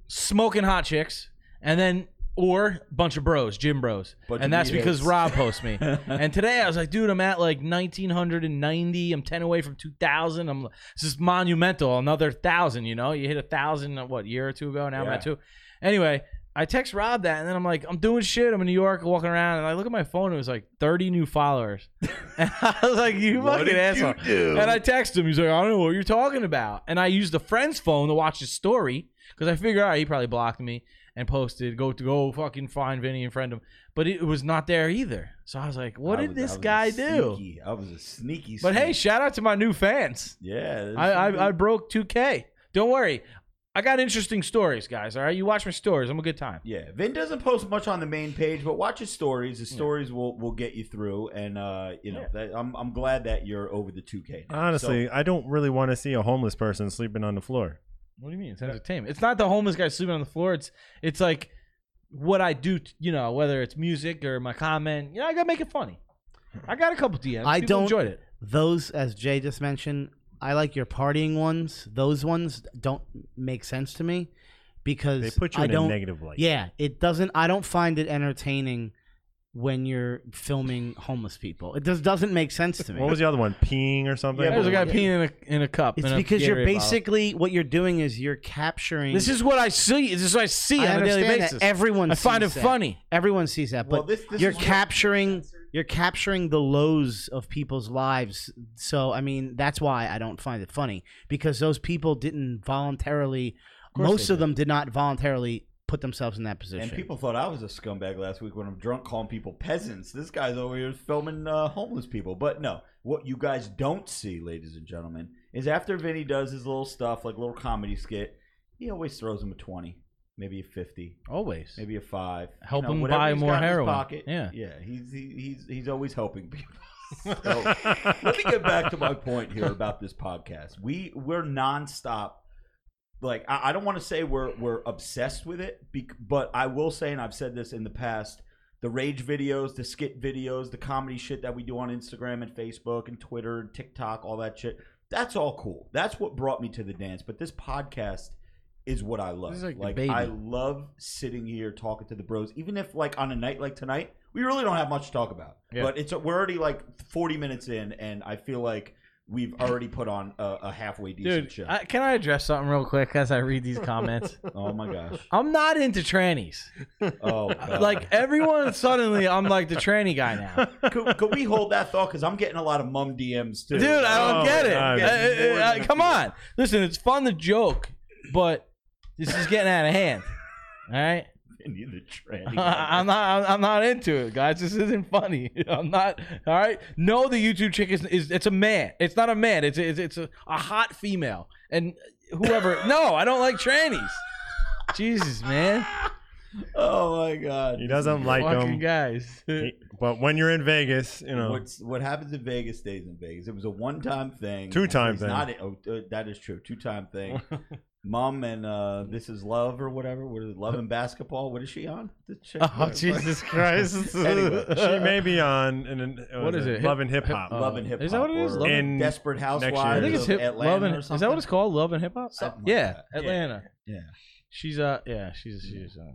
smoking hot chicks, and then or bunch of bros, gym bros, Bunch and that's because Rob posts me. And today I was like, dude, I'm at like 1990. I'm 10 away from 2000. I'm this is monumental. Another thousand, you know. You hit a thousand uh, what year or two ago. Now I'm at two. Anyway, I text Rob that, and then I'm like, I'm doing shit. I'm in New York, walking around, and I look at my phone. And It was like 30 new followers, and I was like, you What fucking did you asshole. do? And I text him. He's like, I don't know what you're talking about. And I used a friend's phone to watch his story because I figured out he probably blocked me and posted, go to go fucking find Vinny and friend him. But it was not there either. So I was like, what I did was- I this was a guy do? sneaky- I was a sneaky. But hey, sneak. shout out to my new fans. yeah, I, I I broke 2K. Don't worry. I got interesting stories, guys. All right, you watch my stories. I'm a good time. Yeah, Vin doesn't post much on the main page, but watch his stories. His stories will will get you through, and uh, you know, Yeah. that, I'm I'm glad that you're over the 2K. now. Honestly, I don't really want to see a homeless person sleeping on the floor. What do you mean? It's entertainment. It's not the homeless guy sleeping on the floor. It's it's like what I do. t- You know, whether it's music or my comment. You know, I gotta make it funny. I got a couple DMs. I People don't- enjoyed it. Those, as Jay just mentioned, I like your partying ones. Those ones don't make sense to me because They put you I in don't. a negative light. Yeah, it doesn't. I don't find it entertaining when you're filming homeless people. It just doesn't make sense to me. What was the other one? Peeing or something? Yeah, There's a guy Yeah. peeing in a in a cup. it's in a because you're Gatorade bottle. basically what you're doing is you're capturing. This is what I see. This is what I see I on a daily understand basis. that everyone. I find it that. funny. Everyone sees that, Well, but this- this you're is what- capturing you're capturing the lows of people's lives. So I mean, that's why I don't find it funny because those people didn't voluntarily. course Most of them did not voluntarily put themselves in that position. And people thought I was a scumbag last week when I'm drunk calling people peasants. This guy's over here filming uh, homeless people. But no, what you guys don't see, ladies and gentlemen, is after Vinny does his little stuff, like little comedy skit, he always throws him a 20, maybe a 50, Always. maybe a 5. Help him whatever buy he's more got in his heroin. Pocket, Yeah. Yeah, he's, he, he's, he's always helping people. So, let me get back to my point here about this podcast. We we're nonstop. Like I, I don't want to say we're we're obsessed with it, bec- but I will say, and I've said this in the past: the rage videos, the skit videos, the comedy shit that we do on Instagram and Facebook and Twitter and TikTok, all that shit. That's all cool. That's what brought me to the dance. But this podcast is what I love. This is like like. I love sitting here talking to the bros, even if like on a night like tonight, we really don't have much to talk about. Yeah. But it's we're already like 40 minutes in, and I feel like we've already put on a, a halfway decent Dude, show. I, can I address something real quick as I read these comments? oh my gosh. I'm not into trannies. Oh, God. Like everyone suddenly, I'm like the tranny guy now. could, could we hold that thought? Because I'm getting a lot of mum DMs too. Dude, I don't Oh, get it. God. Uh, uh, uh, come on, listen. It's fun to joke, but this is getting out of hand. All right, Vinny the tranny. I'm not. I'm not into it, guys. This isn't funny. I'm not. All right. No, the YouTube chick is. is it's a man. It's not a man. It's it's, it's a, a hot female. And whoever. no, I don't like trannies. Jesus, man. Oh my god. He doesn't like Fucking them. guys. But when you're in Vegas, you know, What's what happens in Vegas stays in Vegas. It was a one-time thing. Two-time He's thing. Not oh, uh, that is true. Two-time thing. Mom and uh, this is love or whatever. What is it? Love and basketball. What is she on? The chick- Oh Jesus Christ! Anyway, she may be on. In an, uh, What is it? Love and Hip Hop. Uh, Love and hip hop. Is that what it is? or Love and- in Desperate. Housewives I think it's of hip. Atlanta Love and or is something. that what it's called? Love and hip hop. Something like yeah, that. Yeah. Atlanta. Yeah. She's uh yeah she's she's uh.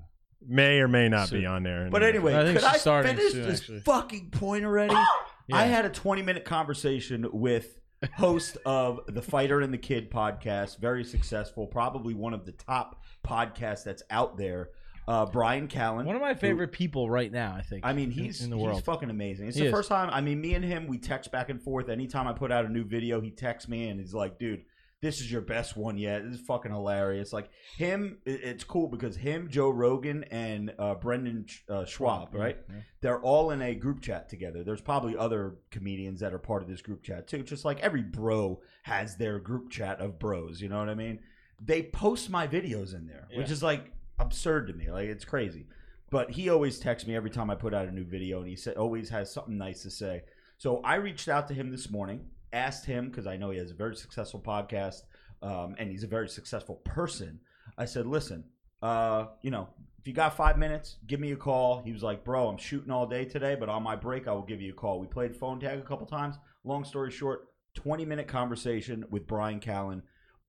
may or may not So- be on there. But anyway, I think could she's I starting finish soon, this actually. fucking point already? I had a 20 minute conversation with host of the Fighter and the Kid podcast, very successful, probably one of the top podcasts that's out there. Uh, Bryan Callen. one of my who- favorite people right now. I think. I mean, he's in the he's fucking amazing. It's He the is. first time. I mean, me and him, we text back and forth. Anytime I put out a new video, he texts me and he's like, "Dude, this is your best one yet. This is fucking hilarious. Like him, it's cool because him, Joe Rogan, and uh, Brendan uh, Schaub, right? They're all in a group chat together. There's probably other comedians that are part of this group chat too. Just like every bro has their group chat of bros. You know what I mean? They post my videos in there, which is like absurd to me. Like it's crazy. But he always texts me every time I put out a new video, and he sa- always has something nice to say. So I reached out to him this morning, asked him because I know he has a very successful podcast, um, and he's a very successful person. I said, "Listen, uh, you know, if you got five minutes, give me a call." He was like, "Bro, I'm shooting all day today, but on my break, I will give you a call." We played phone tag a couple times. Long story short, 20 minute conversation with Bryan Callen,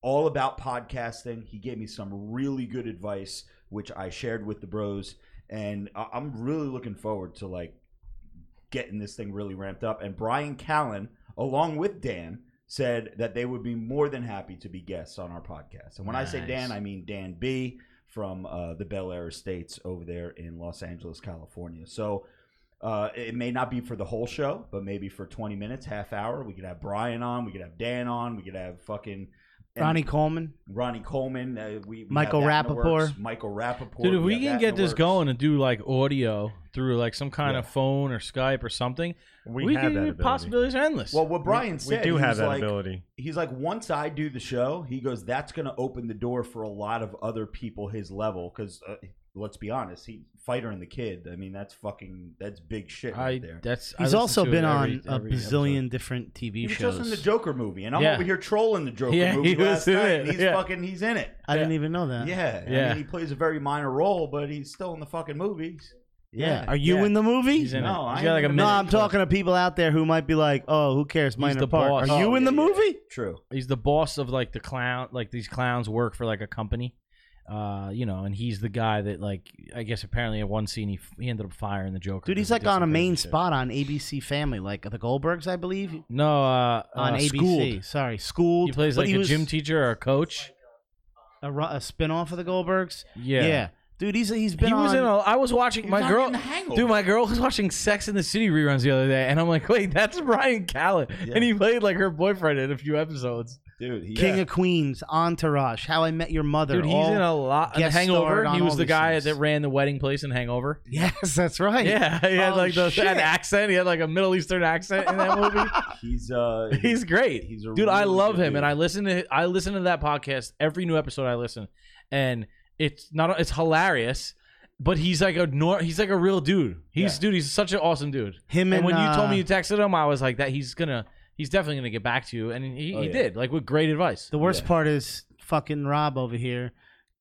all about podcasting. He gave me some really good advice, which I shared with the bros, and I'm really looking forward to like getting this thing really ramped up. And Bryan Callen, along with Dan, said that they would be more than happy to be guests on our podcast. And when I say Dan, I mean Dan B from uh, the Bel Air Estates over there in Los Angeles, California. So uh, it may not be for the whole show, but maybe for 20 minutes, half hour. We could have Bryan on. We could have Dan on. We could have fucking and Ronnie Coleman. Ronnie Coleman. Uh, we, we Michael have that in the Rapaport. works. Michael Rapaport. Dude, if we have can in get the this works. going and do like audio through like some kind of phone or Skype or something, We, we, have can that ability. possibilities are endless. Well, what Bryan we, said, we do he have was that like, ability. he's like once i do the show he goes that's going to open the door for a lot of other people his level because uh, let's be honest he fighter and the kid i mean that's fucking that's big shit I right there that's He's also been it on every- a every bazillion episode. different TV he was shows. just in the joker movie and i'm Yeah. over here trolling the joker Yeah, movie he was last in night it, and he's yeah. fucking he's in it I didn't even know that. yeah i Yeah. mean he plays a very minor role but he's still in the fucking movies Yeah. Are you Yeah. in the movie? He's in No, it. I He's got like a ain't no, minute. I'm talking to people out there who might be like, "Oh, who cares?" Minor the part. boss. Are you Oh, in the yeah, yeah. movie? true He's the boss of like the clown. Like these clowns work for like a company. Uh, you know, and he's the guy that like I guess apparently in one scene he, he ended up firing the Joker. Dude, he's like on a main spot on ABC Family, like the Goldbergs, I believe, No, uh, on uh, ABC. Schooled. Sorry, schooled. He plays like he a was gym teacher or a coach. a, ru- a spin-off of the Goldbergs. Yeah. Yeah. Dude, he's he's been he was on. in a. I was watching my girl. in Dude, my girl was watching Sex in the City reruns the other day, and I'm like, wait, that's Bryan Callen, Yeah. and he played like her boyfriend in a few episodes. dude he, King of Queens, Entourage, How I Met Your Mother. Dude, he's in a lot. In Hangover, he was the guy things. that ran the wedding place in Hangover. Yes, that's right. Yeah, he had Oh, like the shit. that accent. He had like a Middle Eastern accent in that movie. he's uh He's great. he's a dude, I love him, dude. and I listen to I listen to that podcast every new episode. I listen, and it's not it's hilarious, but he's like a nor he's like a real dude. He's Yeah. dude. He's such an awesome dude. Him And, and, when you told uh, me you texted him, I was like that he's gonna he's definitely gonna get back to you, and he, Oh, he yeah. did like with great advice. The worst Yeah. part is fucking Rob over here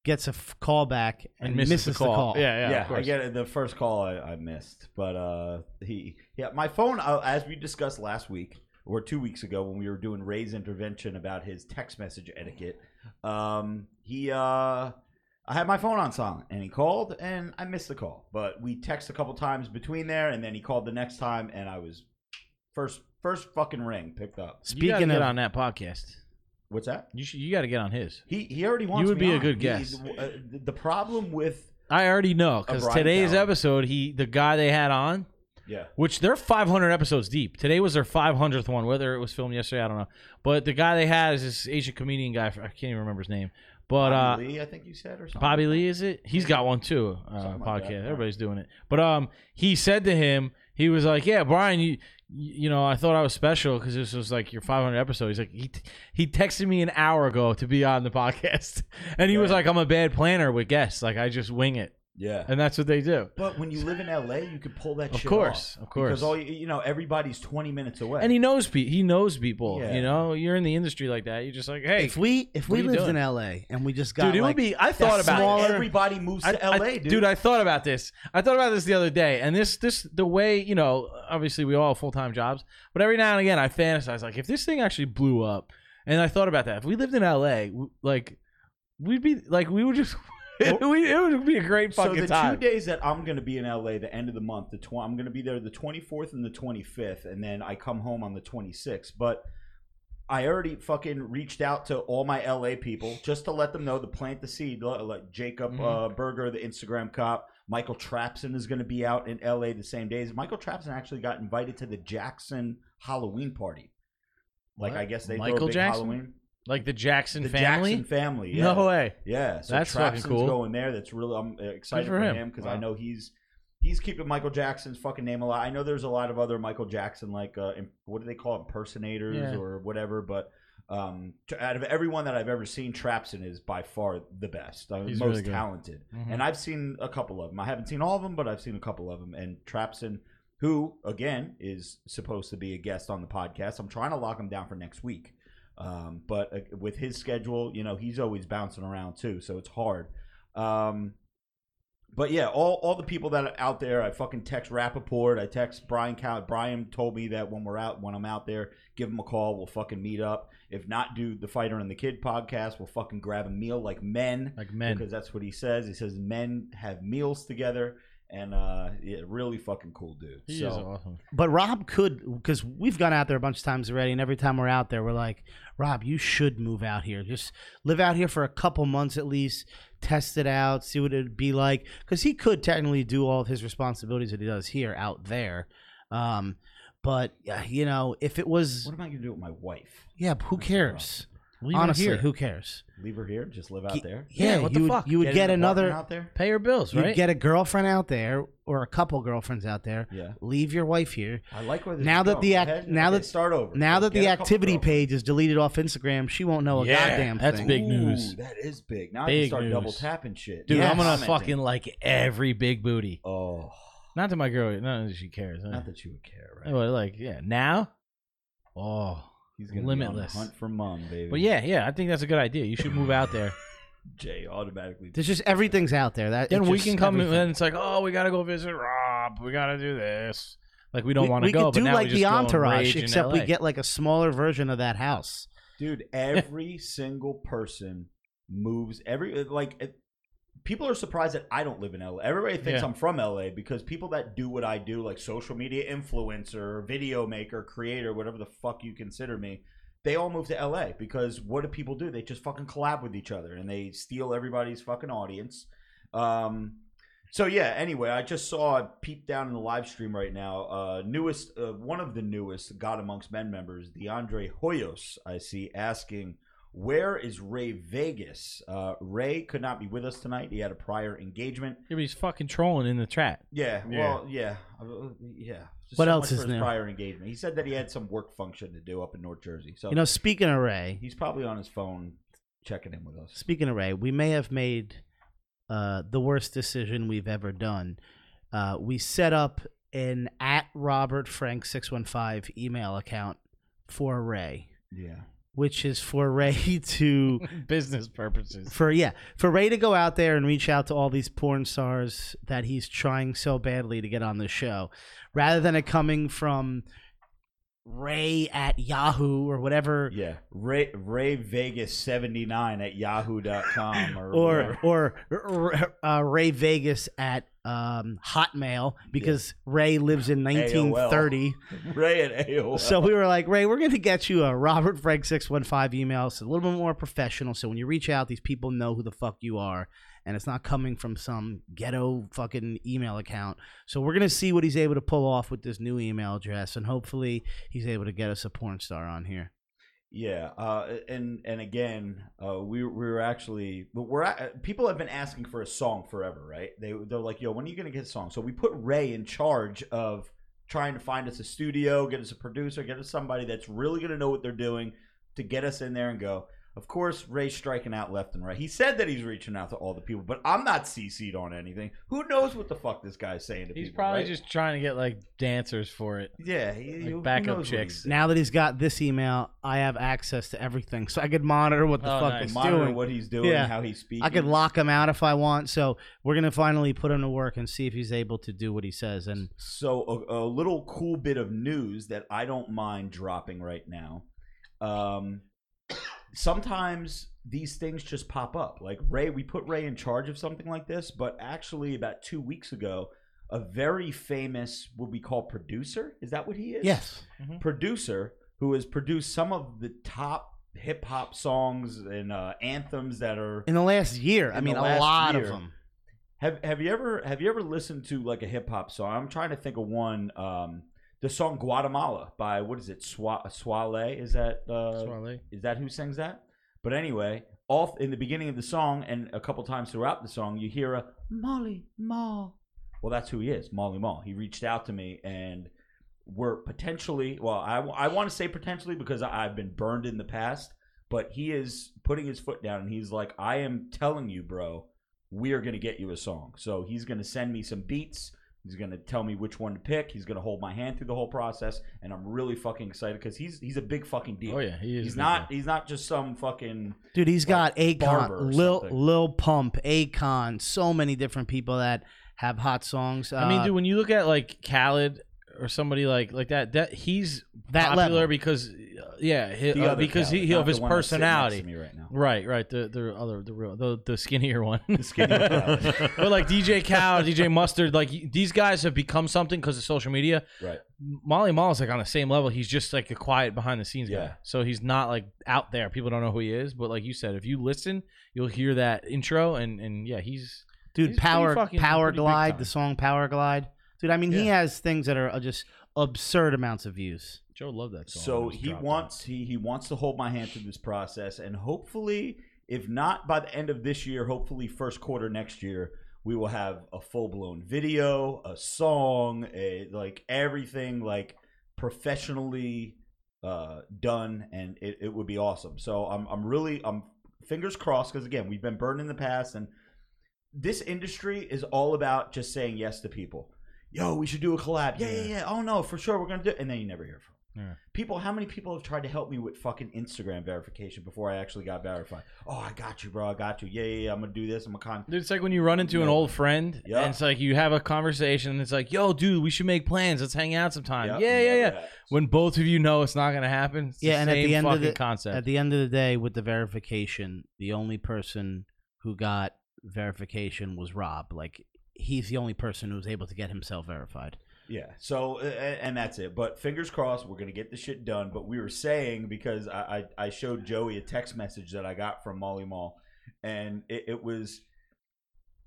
gets a f- call back and, misses, the call. Yeah, yeah, yeah, of course. I get it. The first call I, I missed, but uh, he, yeah, my phone, uh, as we discussed last week or two weeks ago when we were doing Ray's intervention about his text message etiquette, um, he, uh, I had my phone on silent, and he called, and I missed the call. But we texted a couple times between there, and then he called the next time, and I was first, first fucking ring picked up. Gotta Speaking get of on that podcast. What's that? You should you got to get on his. He he already wants. would me be a on. good He- guest. uh, the- the problem with I already know because Bryan today's Callen. episode, he the guy they had on, yeah. which they're 500 episodes deep. Today was their 500th one. Whether it was filmed yesterday, I don't know. But the guy they had is this Asian comedian guy. I can't even remember his name. But uh, Bobby Lee, I think you said or something. Bobby Lee, is it? He's got one too. Uh, podcast. like. Everybody's doing it. But um, he said to him, he was like, "Yeah, Bryan, you, you know, I thought I was special because this was like your 500 episode." He's like, he he texted me an hour ago to be on the podcast, and he was like, "I'm a bad planner with guests. Like I just wing it." Yeah. And that's what they do. But when you live in LA, you could pull that Of shit course, off. of course. Because all you, you know, everybody's 20 minutes away. And he knows pe- he knows people. Yeah. You know, you're in the industry like that. You're just like, hey, If we if what we are you lived doing? in LA and we just got dude, it like would be. I thought That's about why it. everybody moves I- to I- LA, dude. I thought about this. I thought about this the other day, and this, this, the way you know, obviously we all have full time jobs, but every now and again I fantasize like if this thing actually blew up, and I thought about that. If we lived in LA, w- like we'd be like we would just, we, it would be a great fucking so the time. two days that I'm going to be in LA, the end of the month, the tw- I'm going to be there the 24th and the 25th, and then I come home on the 26th. But I already fucking reached out to all my LA people just to let them know to plant the seed. Like Jacob Mhm. uh, Berger, the Instagram cop, Michael Trapson is going to be out in LA the same days. Michael Trapson actually got invited to the Jackson Halloween party. Like What? I guess they throw a Michael big Jackson? Halloween. Like the Jackson the family. Jackson family. Yeah. No way. Yeah, so That's fucking Trapson's cool. going there. That's really I'm excited Good for him. because I know he's he's keeping Michael Jackson's fucking name alive. I know there's a lot of other Michael Jackson like uh, what do they call it, impersonators Yeah. or whatever, but. Um, t- out of everyone that I've ever seen, Trapson is by far the best, uh, He's most really talented. Mhm. And I've seen a couple of them. I haven't seen all of them, but I've seen a couple of them. And Trapson, who again is supposed to be a guest on the podcast, I'm trying to lock him down for next week. Um, but uh, with his schedule, you know, he's always bouncing around too, so it's hard. Um, but yeah, all, all the people that are out there, I fucking text Rapaport, I text Bryan Cow. Bryan told me that when we're out, when I'm out there, give him a call. We'll fucking meet up. If not, do the Fighter and the Kid podcast. We'll fucking grab a meal like men Like men. because that's what he says. He says men have meals together, and uh, yeah, really fucking cool dude. He so is awesome. But Rob could, because we've gone out there a bunch of times already, and every time we're out there, we're like, Rob, you should move out here. Just live out here for a couple months at least, test it out, see what it'd be like. Because he could technically do all of his responsibilities that he does here out there. Um, but yeah, you know, if it was, what am I gonna do with my wife? yeah, who That's the cares? Leave her Honestly, here. who cares? Leave her here, just live out Ye- there. Yeah, what the you would, fuck? You would Get get, an apartment another. out there. Pay your bills, You'd right? get a girlfriend out there, or a couple girlfriends out there. Yeah, Leave your wife here. I like where this Now is that going. the Go act- ahead. now Okay, that- start over. Now that Get the a couple activity girls. page is deleted off Instagram, she won't know a Yeah, goddamn that's thing. big Ooh, news. That is big. Now I Big can start news. double tapping shit. Dude, Yes. I'm gonna Commenting. fucking like every big booty. Oh, Not to my girl. Not that she cares. huh? not that you would care, right? Like yeah. Now, oh, He's gonna limitless. Be on hunt for mom, baby. but yeah, yeah. I think that's a good idea. You should move out there. Jay automatically. There's just everything's out there. That then we can come in. And it's like, oh, we gotta go visit Rob. We gotta do this. Like we don't want to we go, could but do now like we just the entourage, except we get like a smaller version of that house. dude every single person moves every like it, people are surprised that i don't live in la everybody thinks Yeah. i'm from la because people that do what i do like social media influencer video maker creator whatever the fuck you consider me they all move to la because what do people do? They just fucking collab with each other and they steal everybody's fucking audience. Um so yeah anyway i just saw peep down in the live stream right now uh newest uh, one of the newest god amongst men members deandre hoyos i see asking where is ray vegas? Uh ray could not be with us tonight. He had a prior engagement. Yeah, but he's fucking trolling in the chat. yeah, Yeah. well yeah. Uh, yeah. Just What so else much is for his new? prior engagement. He said that he had some work function to do up in north jersey so You know, speaking of Ray, he's probably on his phone checking in with us. speaking of Ray, we may have made uh, the worst decision we've ever done. Uh, we set up an at Robert Frank six one five email account for Ray, yeah which is for Ray to Business purposes. for yeah for Ray to go out there and reach out to all these porn stars that he's trying so badly to get on the show, rather than it coming from Ray at Yahoo or whatever, Yeah, Ray Ray Vegas seventy nine at yahoo.com or or whatever. or uh, Ray Vegas at um, Hotmail because Ray lives in 1930. Ray at AOL. So we were like, Ray, we're going to get you a Robert Frank six one five email. It's a little bit more professional. So when you reach out, these people know who the fuck you are, and it's not coming from some ghetto fucking email account. So we're gonna see what he's able to pull off with this new email address, and hopefully he's able to get us a porn star on here. Yeah, uh, and and again, uh, we we were actually, but we're at, people have been asking for a song forever, right? They they're like, yo, when are you gonna get a song? So we put Ray in charge of trying to find us a studio, get us a producer, get us somebody that's really gonna know what they're doing to get us in there and go. Of course, Ray's striking out left and right. He said that he's reaching out to all the people, but I'm not CC'd on anything. Who knows what the fuck this guy's saying to He's people? probably right? just trying to get like dancers for it. yeah, he, like who- who backup knows what chicks. he's- Now that he's got this email, I have access to everything, so I could monitor what the Oh, fuck nice. he's monitor doing. what he's doing, Yeah. how he's speaking. I could lock him out if I want. So we're gonna finally put him to work and see if he's able to do what he says. And So a, a little cool bit of news that I don't mind dropping right now. Um, sometimes these things just pop up. Like Ray, we put Ray in charge of something like this, but actually about two weeks ago, a very famous what we call producer. Is that what he is? yes, Producer who has produced some of the top hip hop songs and uh, anthems that are in the last year, I mean, a lot year. of them. Have Have you ever Have you ever listened to like a hip hop song? I'm trying to think of one. Um, the song Guatemala by what is it? Swa- Swae Lee is that uh, Swae Lee. is that who sings that? But anyway, all in the beginning of the song and a couple times throughout the song, you hear a Mally Mall. Well, that's who he is, Mally Mall. He reached out to me and we're potentially, well, I, I want to say potentially because I've been burned in the past, but he is putting his foot down and he's like, I am telling you, bro, we are going to get you a song. So he's going to send me some beats. He's going to tell me which one to pick. He's going to hold my hand through the whole process, and I'm really fucking excited because he's he's a big fucking deal. Oh yeah, he is. He's not deal. he's not just some fucking Dude, he's got Barber or Akon, Lil something. Lil Pump, Akon, so many different people that have hot songs. I mean, Uh, dude, when you look at like Khaled or somebody like like that, that he's That popular level. because uh, yeah, hi- the uh, because Khaled, he, he not of his one that's sitting next personality. right now. Right, right. The the other the real the, the skinnier one. The skinny Khaled. but like DJ Cow DJ Mustard, like these guys have become something because of social media. right. Mally Mall is like on the same level. He's just like a quiet behind the scenes Yeah. guy. So he's not like out there. People don't know who he is. But like you said, if you listen, you'll hear that intro and and yeah, he's dude, he's Power fucking- Power Glide, the song Power Glide. Dude, I mean, he has things that are uh, just absurd amounts of views. Joe loved that song. So when it was he dropped. wants he he wants to hold my hand through this process, and hopefully, if not by the end of this year, hopefully first quarter next year, we will have a full blown video, a song, a like everything like professionally uh, done, and it, it would be awesome. So I'm I'm really I'm fingers crossed because again we've been burned in the past, and this industry is all about just saying yes to people. Yo, we should do a collab. Yeah, yeah, yeah. Oh no, for sure, we're gonna do. it. And then you never hear from. 'em. Yeah. People, how many people have tried to help me with fucking Instagram verification before I actually got verified? Oh, I got you, bro. I got you. Yeah, yeah, yeah. I'm gonna do this. I'm gonna con. Dude, it's like when you run into an old friend, Yeah. and it's like you have a conversation, and it's like, "Yo, dude, we should make plans. Let's hang out sometime." Yep, yeah, yeah, never yeah. happens. When both of you know it's not gonna happen. It's Yeah, the and at the end of the- concept. At the end of the day, with the verification, the only person who got verification was Rob. Like, he's the only person who was able to get himself verified. Yeah. So, and that's it. But fingers crossed, we're gonna get the shit done. But we were saying because I I, showed Joey a text message that I got from Mally Mall, and it, it was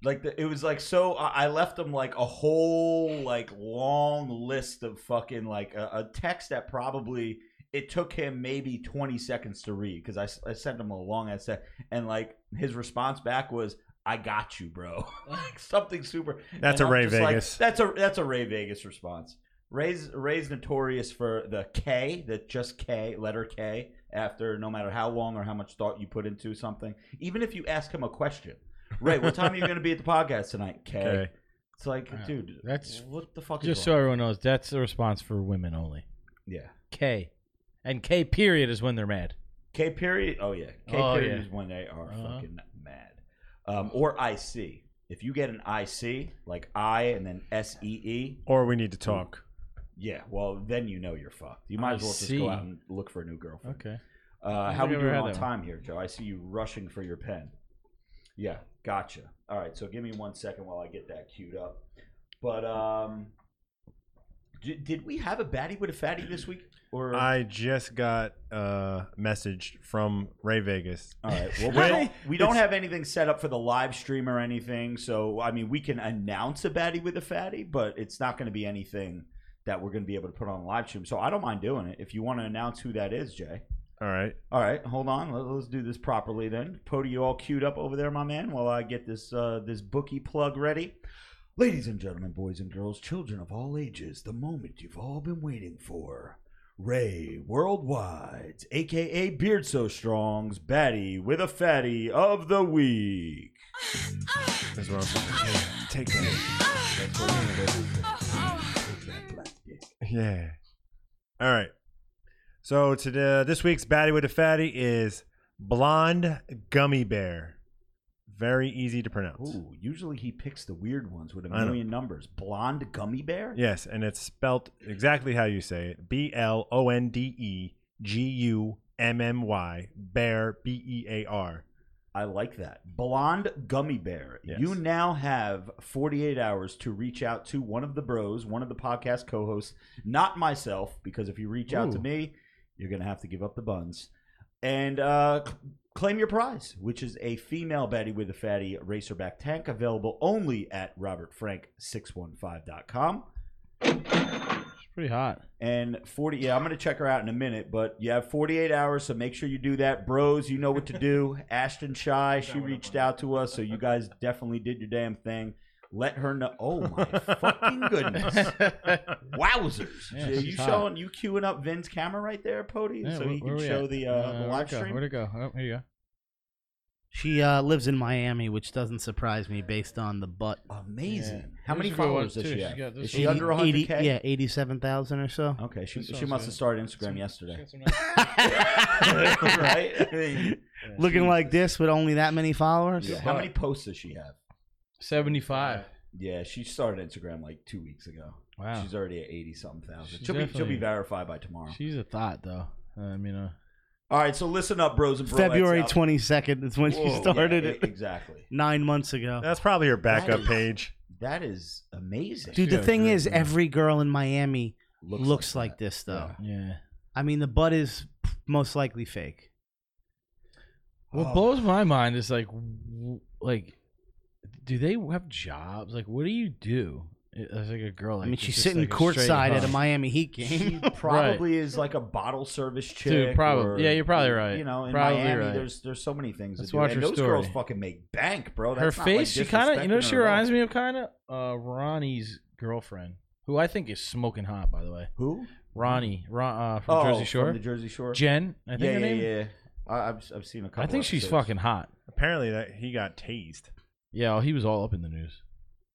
like the, it was like so. I left him like a whole like long list of fucking like a, a text that probably it took him maybe 20 seconds to read because I, I sent him a long ass text and like his response back was I got you bro like something super That's and a Ray just like, Vegas. that's a that's a Ray Vegas response. Ray's Ray's notorious for the K, the just K letter K after no matter how long or how much thought you put into something. Even if you ask him a question, Ray, what time are you going to be at the podcast tonight? K. Okay. It's like, Yeah, dude, that's- what the fuck. Just so everyone knows, that's the response for women only. yeah. K, and K period is when they're mad. K period. Oh yeah. K Oh, period yeah. is when they are Uh-huh. fucking. Um, or IC. If you get an IC like I and then S E E, Or we need to talk. yeah, well then you know you're fucked. You might as well just IC. go out and look for a new girlfriend. Okay. Uh, how we think I've ever doing had on that one. time here, Joe? I see you rushing for your pen. Yeah, gotcha. All right, so give me one second while I get that queued up. But um, did, did we have a baddie with a fatty this week? Or I just got a message from Ray Vegas. all right, well we don't, we don't have anything set up for the live stream or anything. So I mean, we can announce a baddie with a fatty, but it's not going to be anything that we're going to be able to put on the live stream. So I don't mind doing it if you want to announce who that is, Jay. All right. All right, hold on. Let, us do this properly then. Pody, you all queued up over there, my man, while I get this uh, this bookie plug ready. Ladies and gentlemen, boys and girls, children of all ages, the moment you've all been waiting for. Ray Worldwide, aka Beard So Strong's Batty with a Fatty of the Week. That's what I'm saying. Take that. That's what we're gonna do. Take that black dick. Yeah. All right. So today, uh, this week's baddie with a fatty is blonde gummy bear. Very easy to pronounce. Ooh, usually he picks the weird ones with a I know. million numbers. Blonde gummy bear? Yes, and it's spelt exactly how you say it. B L O N D E G U M M Y bear B E A R. I like that. Blonde Gummy Bear. Yes. You now have 48 hours to reach out to one of the bros, one of the podcast co hosts, not myself, because if you reach out to me, you're going to have to give up the buns. And uh, claim your prize, which is a female Betty with a fatty racerback tank available only at robertfrank615.com. It's pretty hot. And 40, yeah, I'm going to check her out in a minute, but you have 48 hours, so make sure you do that. Bros, you know what to do. Ashton Shy, she reached out to us, so you guys definitely did your damn thing. Let her know. Oh, my fucking goodness. Wowzers. Yeah, Are you hot. showing, you queuing up Vin's camera right there, Pody? Yeah, so where- he can show at? the, uh, the where'd live it go? stream? Where'd it go? Oh, here you go. She uh, lives in Miami, which doesn't surprise me based on the butt. Amazing. Yeah. How many Here's a good one, followers does too. she have? got Is she one. under 80 100K? Yeah, eighty-seven thousand or so. Okay, she, she one's must have started Instagram yesterday. Nice- right? I mean, Looking like this with only that many followers. yeah. How many posts does she have? 75. Yeah, she started Instagram like two weeks ago. Wow. She's already at eighty something thousand. She's She'll be she'll be definitely- verified by tomorrow. She's a thought, though. I mean, uh, All right, so listen up, bros and broettes February out- twenty second is when Whoa, she yeah, started e- it. Exactly. Nine months ago. That's probably her backup is- page. That is amazing. Dude, the got thing great is, name. every girl in Miami looks, like, that. this, though. yeah. I mean, the butt is most likely fake. What Oh. blows my mind is like, w- like, do they have jobs? Like, what do you do as like a girl? Like, I mean, she's sitting like a courtside at a? Miami Heat She game. probably is like a bottle service chick. Dude, probably- or, yeah, you're probably right. You know, in Probably Miami, right. there's there's so many things. Let's to do. watch and her those girls fucking make bank, bro. Her That's not, like, face, she kind of, you know, she her at reminds me of kind of uh, Ronnie's girlfriend, who I think is smoking hot, by the way. Who? Ronnie, Ron, uh, from oh, Jersey Shore. From the Jersey Shore. Jen, I think yeah, her yeah, name. yeah. I, I've I've seen a couple. I think she's fucking hot. Apparently, that he got tased. Yeah, well, he was all up in the news.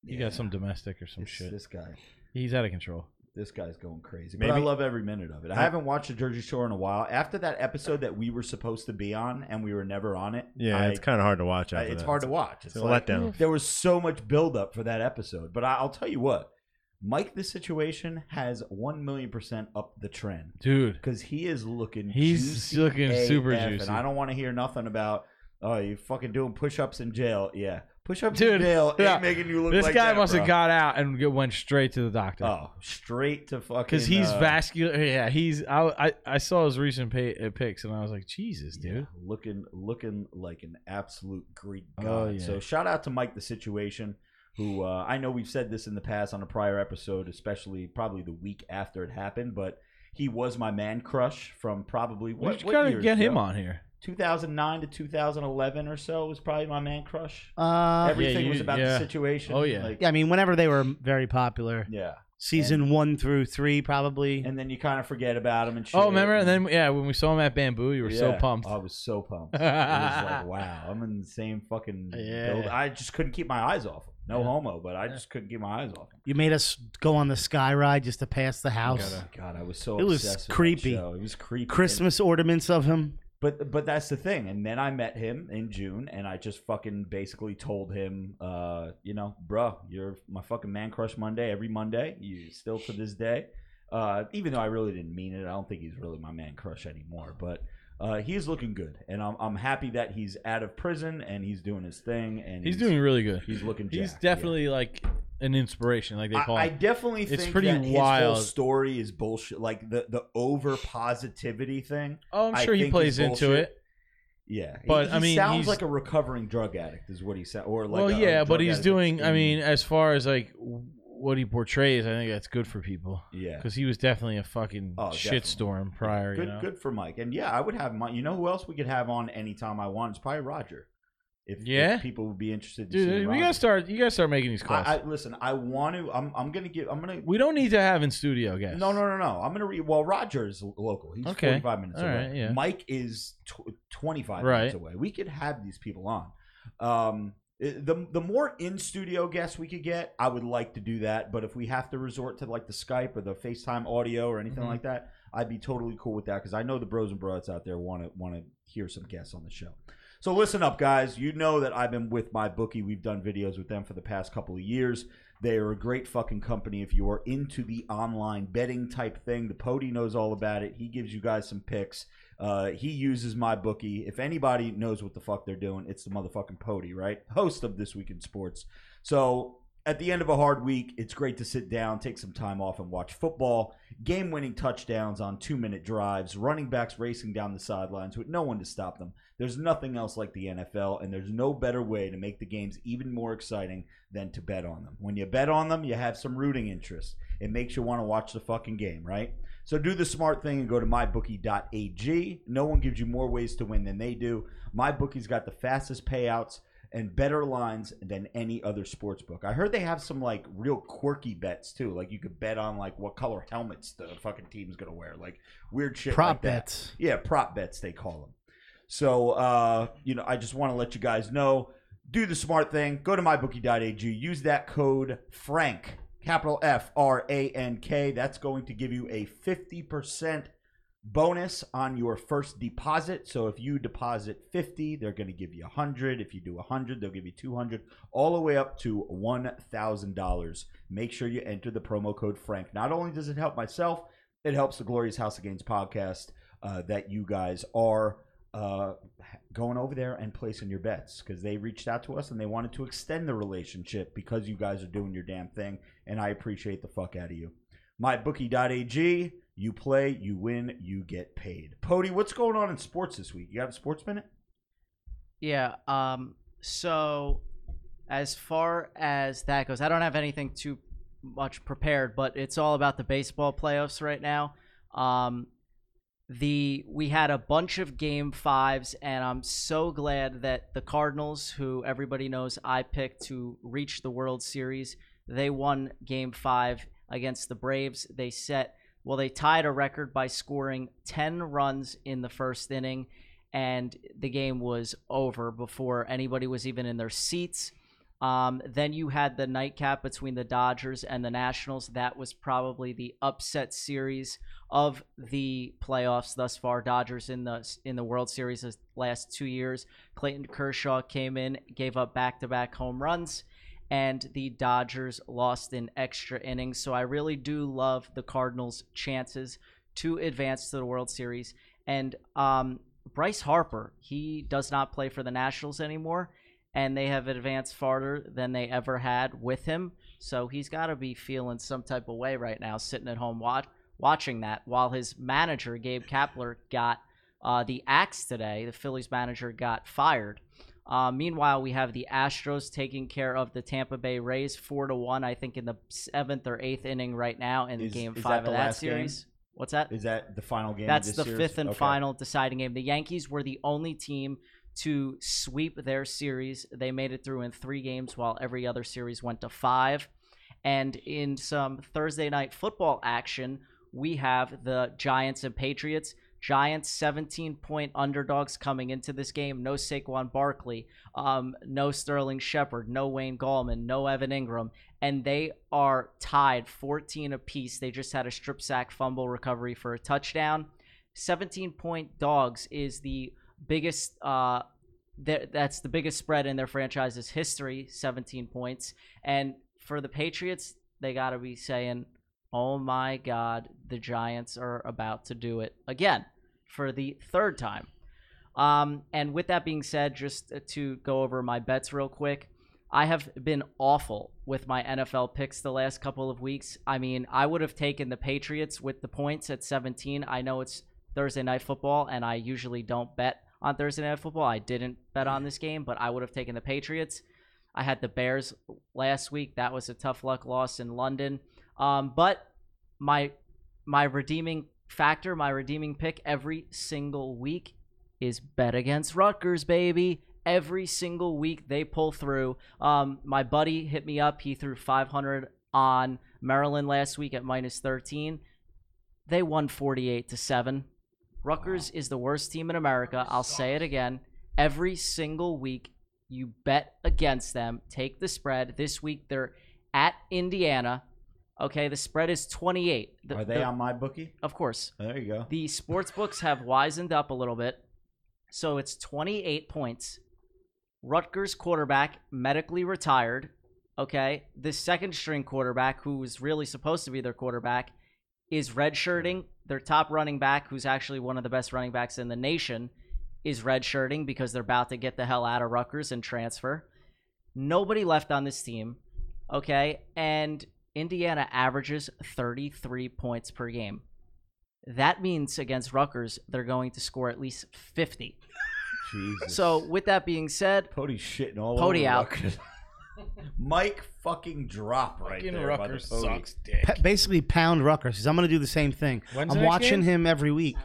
He Yeah. got some domestic or some This- shit. This guy. He's out of control. This guy's going crazy. But Maybe- I love every minute of it. I I- haven't watched the Jersey Shore in a while. After that episode that we were supposed to be on and we were never on it. Yeah, I- it's kind of hard to watch. I- After it's that. hard to watch. It's It's a like, letdown. there was so much buildup for that episode. But I, I'll tell you what, Mike, this situation has one million percent up the trend Dude, because he is looking. He's juicy looking super AF, juicy. and I don't want to hear nothing about. Oh, you fucking doing push-ups in jail? Yeah, push-ups Dude, in jail ain't yeah. making you look. this like guy that, must have got out and went straight to the doctor. Oh, straight to fucking. Because he's uh, vascular. Yeah, he's. I, I I saw his recent pay, uh, pics and I was like, Jesus, dude. Yeah, looking looking like an absolute Greek god. Oh, yeah. So shout out to Mike the Situation, who uh, I know we've said this in the past on a prior episode, especially probably the week after it happened, but he was my man crush from probably We what, what gotta get him on here. 2009 to 2011 or so was probably my man crush. Uh, Everything you- was about the situation. Oh, yeah. like, yeah, I mean, whenever they were very popular, yeah. season one through three, probably. And then you kind of forget about him and shit. Oh, remember? And then yeah, when we saw him at Bamboo, you were so Yeah. pumped. I was so pumped. it was like, wow, I'm in the same fucking Yeah. build. I just couldn't keep my eyes off him. No Yeah. homo, but I just couldn't keep my eyes off him. you made us go on the sky ride just to pass the house. Oh, God, I was so It was obsessed with that creepy. show. It was creepy. Christmas ornaments of him. But but that's the thing. And then I met him in June, and I just fucking basically told him, uh, you know, bruh, you're my fucking man crush Monday every Monday. You still to this day. Uh, even though I really didn't mean it, I don't think he's really my man crush anymore. But uh, he's looking good, and I'm I'm happy that he's out of prison and he's doing his thing. And he's doing really good. he's looking. He's jacked, yeah. definitely like an inspiration, like they call I, I him. definitely It's think pretty that his wild. whole story is bullshit. Like the the over positivity thing. oh, I'm I sure he plays into it. Yeah, But, he, I mean, sounds like a recovering drug addict, is what he said. Or like, well, a- a yeah, but he's doing. I mean, as far as like what he portrays, I think that's good for people yeah, because he was definitely a fucking Oh, shitstorm prior. good, you know? good for Mike. And yeah, I would have Mike. You know who else we could have on anytime I want? It's probably Roger. If, if Yeah? people would be interested. To dude. see We gotta start. You gotta start making these calls. I, I listen. I want to. I'm. I'm gonna give. I'm gonna. we don't need to have in studio guests. No, no, no, no. I'm gonna read. Well, Roger is local. He's Okay. 45 minutes All away. right, yeah. Mike is tw- 25 Right. minutes away. We could have these people on. Um, the the more in studio guests we could get, I would like to do that. But if we have to resort to like the Skype or the FaceTime audio or anything Mhm. like that, I'd be totally cool with that because I know the bros and broads out there want to want to hear some guests on the show. So listen up, guys. You know that I've been with MyBookie. We've done videos with them for the past couple of years. They are a great fucking company. If you are into the online betting type thing, the Pody knows all about it. He gives you guys some picks. Uh, he uses MyBookie. If anybody knows what the fuck they're doing, it's the motherfucking Pody, right? Host of This Week in Sports. So at the end of a hard week, it's great to sit down, take some time off, and watch football. Game winning touchdowns on two minute drives, running backs racing down the sidelines with no one to stop them. There's nothing else like the NFL, and there's no better way to make the games even more exciting than to bet on them. When you bet on them, you have some rooting interest. It makes you want to watch the fucking game, right? So do the smart thing and go to mybookie.ag. No one gives you more ways to win than they do. MyBookie's got the fastest payouts and better lines than any other sports book. I heard they have some like real quirky bets too. Like you could bet on like what color helmets the fucking team's gonna wear. Like weird shit. Prop like bets. Yeah, prop bets they call them. So uh, you know, I just want to let you guys know. Do the smart thing. Go to mybookie.ag. Use that code Frank, capital F R A N K. That's going to give you a fifty percent bonus on your first deposit. So if you deposit 50, they're going to give you 100. If you do 100, they'll give you 200, all the way up to $1,000. Make sure you enter the promo code Frank. Not only does it help myself, it helps the Glorious House of Gains podcast uh, that you guys are uh, going over there and placing your bets because they reached out to us and they wanted to extend the relationship because you guys are doing your damn thing. And I appreciate the fuck out of you. MyBookie.ag. You play, you win, you get paid. Pody, what's going on in sports this week? You have a sports minute? Yeah. Um. So, as far as that goes, I don't have anything too much prepared, but it's all about the baseball playoffs right now. Um, the we had a bunch of game fives, and I'm so glad that the Cardinals, who everybody knows I picked to reach the World Series, they won game five against the Braves. They set well, they tied a record by scoring 10 runs in the first inning, and the game was over before anybody was even in their seats. Um, then you had the nightcap between the Dodgers and the Nationals. That was probably the upset series of the playoffs thus far. Dodgers in the in the World Series the last two years. Clayton Kershaw came in, gave up back-to-back home runs, and the Dodgers lost in extra innings. So I really do love the Cardinals' chances to advance to the World Series. And um, Bryce Harper, he does not play for the Nationals anymore, and they have advanced farther than they ever had with him. So he's got to be feeling some type of way right now, sitting at home watch, watching that, while his manager, Gabe Kapler, got uh, the axe today. The Phillies manager got fired. Uh, meanwhile, we have the Astros taking care of the Tampa Bay Rays four to one. I think in the seventh or eighth inning right now in Is- Game Five that of the that last game? series. What's that? Is that the final game? That's the series? fifth and Okay. final deciding game. The Yankees were the only team to sweep their series. They made it through in three games, while every other series went to five. And in some Thursday night football action, we have the Giants and Patriots. Giants 17 point underdogs coming into this game. No Saquon Barkley, um, no Sterling Shepard, no Wayne Gallman, no Evan Engram. And they are tied 14 apiece. They just had a strip sack fumble recovery for a touchdown. 17 point dogs is the biggest uh th- that's the biggest spread in their franchise's history 17 points and for the patriots they got to be saying oh my god the giants are about to do it again for the third time um and with that being said just to go over my bets real quick I have been awful with my NFL picks the last couple of weeks. I mean, I would have taken the Patriots with the points at 17. I know it's Thursday night football, and I usually don't bet on Thursday night football. I didn't bet on this game, but I would have taken the Patriots. I had the Bears last week. That was a tough luck loss in London. Um, but my my redeeming factor, my redeeming pick every single week is bet against Rutgers, baby. Every single week they pull through. Um, my buddy hit me up. He threw 500 on Maryland last week at minus 13. They won 48 to 7. Rutgers is the worst team in America. I'll say it again. Every single week you bet against them, take the spread. This week they're at Indiana. Okay, the spread is 28. The- Are they the- on my bookie? Of course. There you go. The sports books have wisened up a little bit. So it's 28 points. Rutgers quarterback medically retired. Okay. The second string quarterback, who was really supposed to be their quarterback, is redshirting. Their top running back, who's actually one of the best running backs in the nation, is redshirting because they're about to get the hell out of Rutgers and transfer. Nobody left on this team. Okay, and Indiana averages 33 points per game. That means against Rutgers, they're going to score at least 50. Jesus. So, with that being said, Pody's shitting all Pody over out. Rutgers. Mike fucking drop right Fucking there. by the Rutgers Pody. sucks dick. Pa- basically, pound Rutgers. 'cause I'm going to do the same thing. When's I'm next watching game? him every week.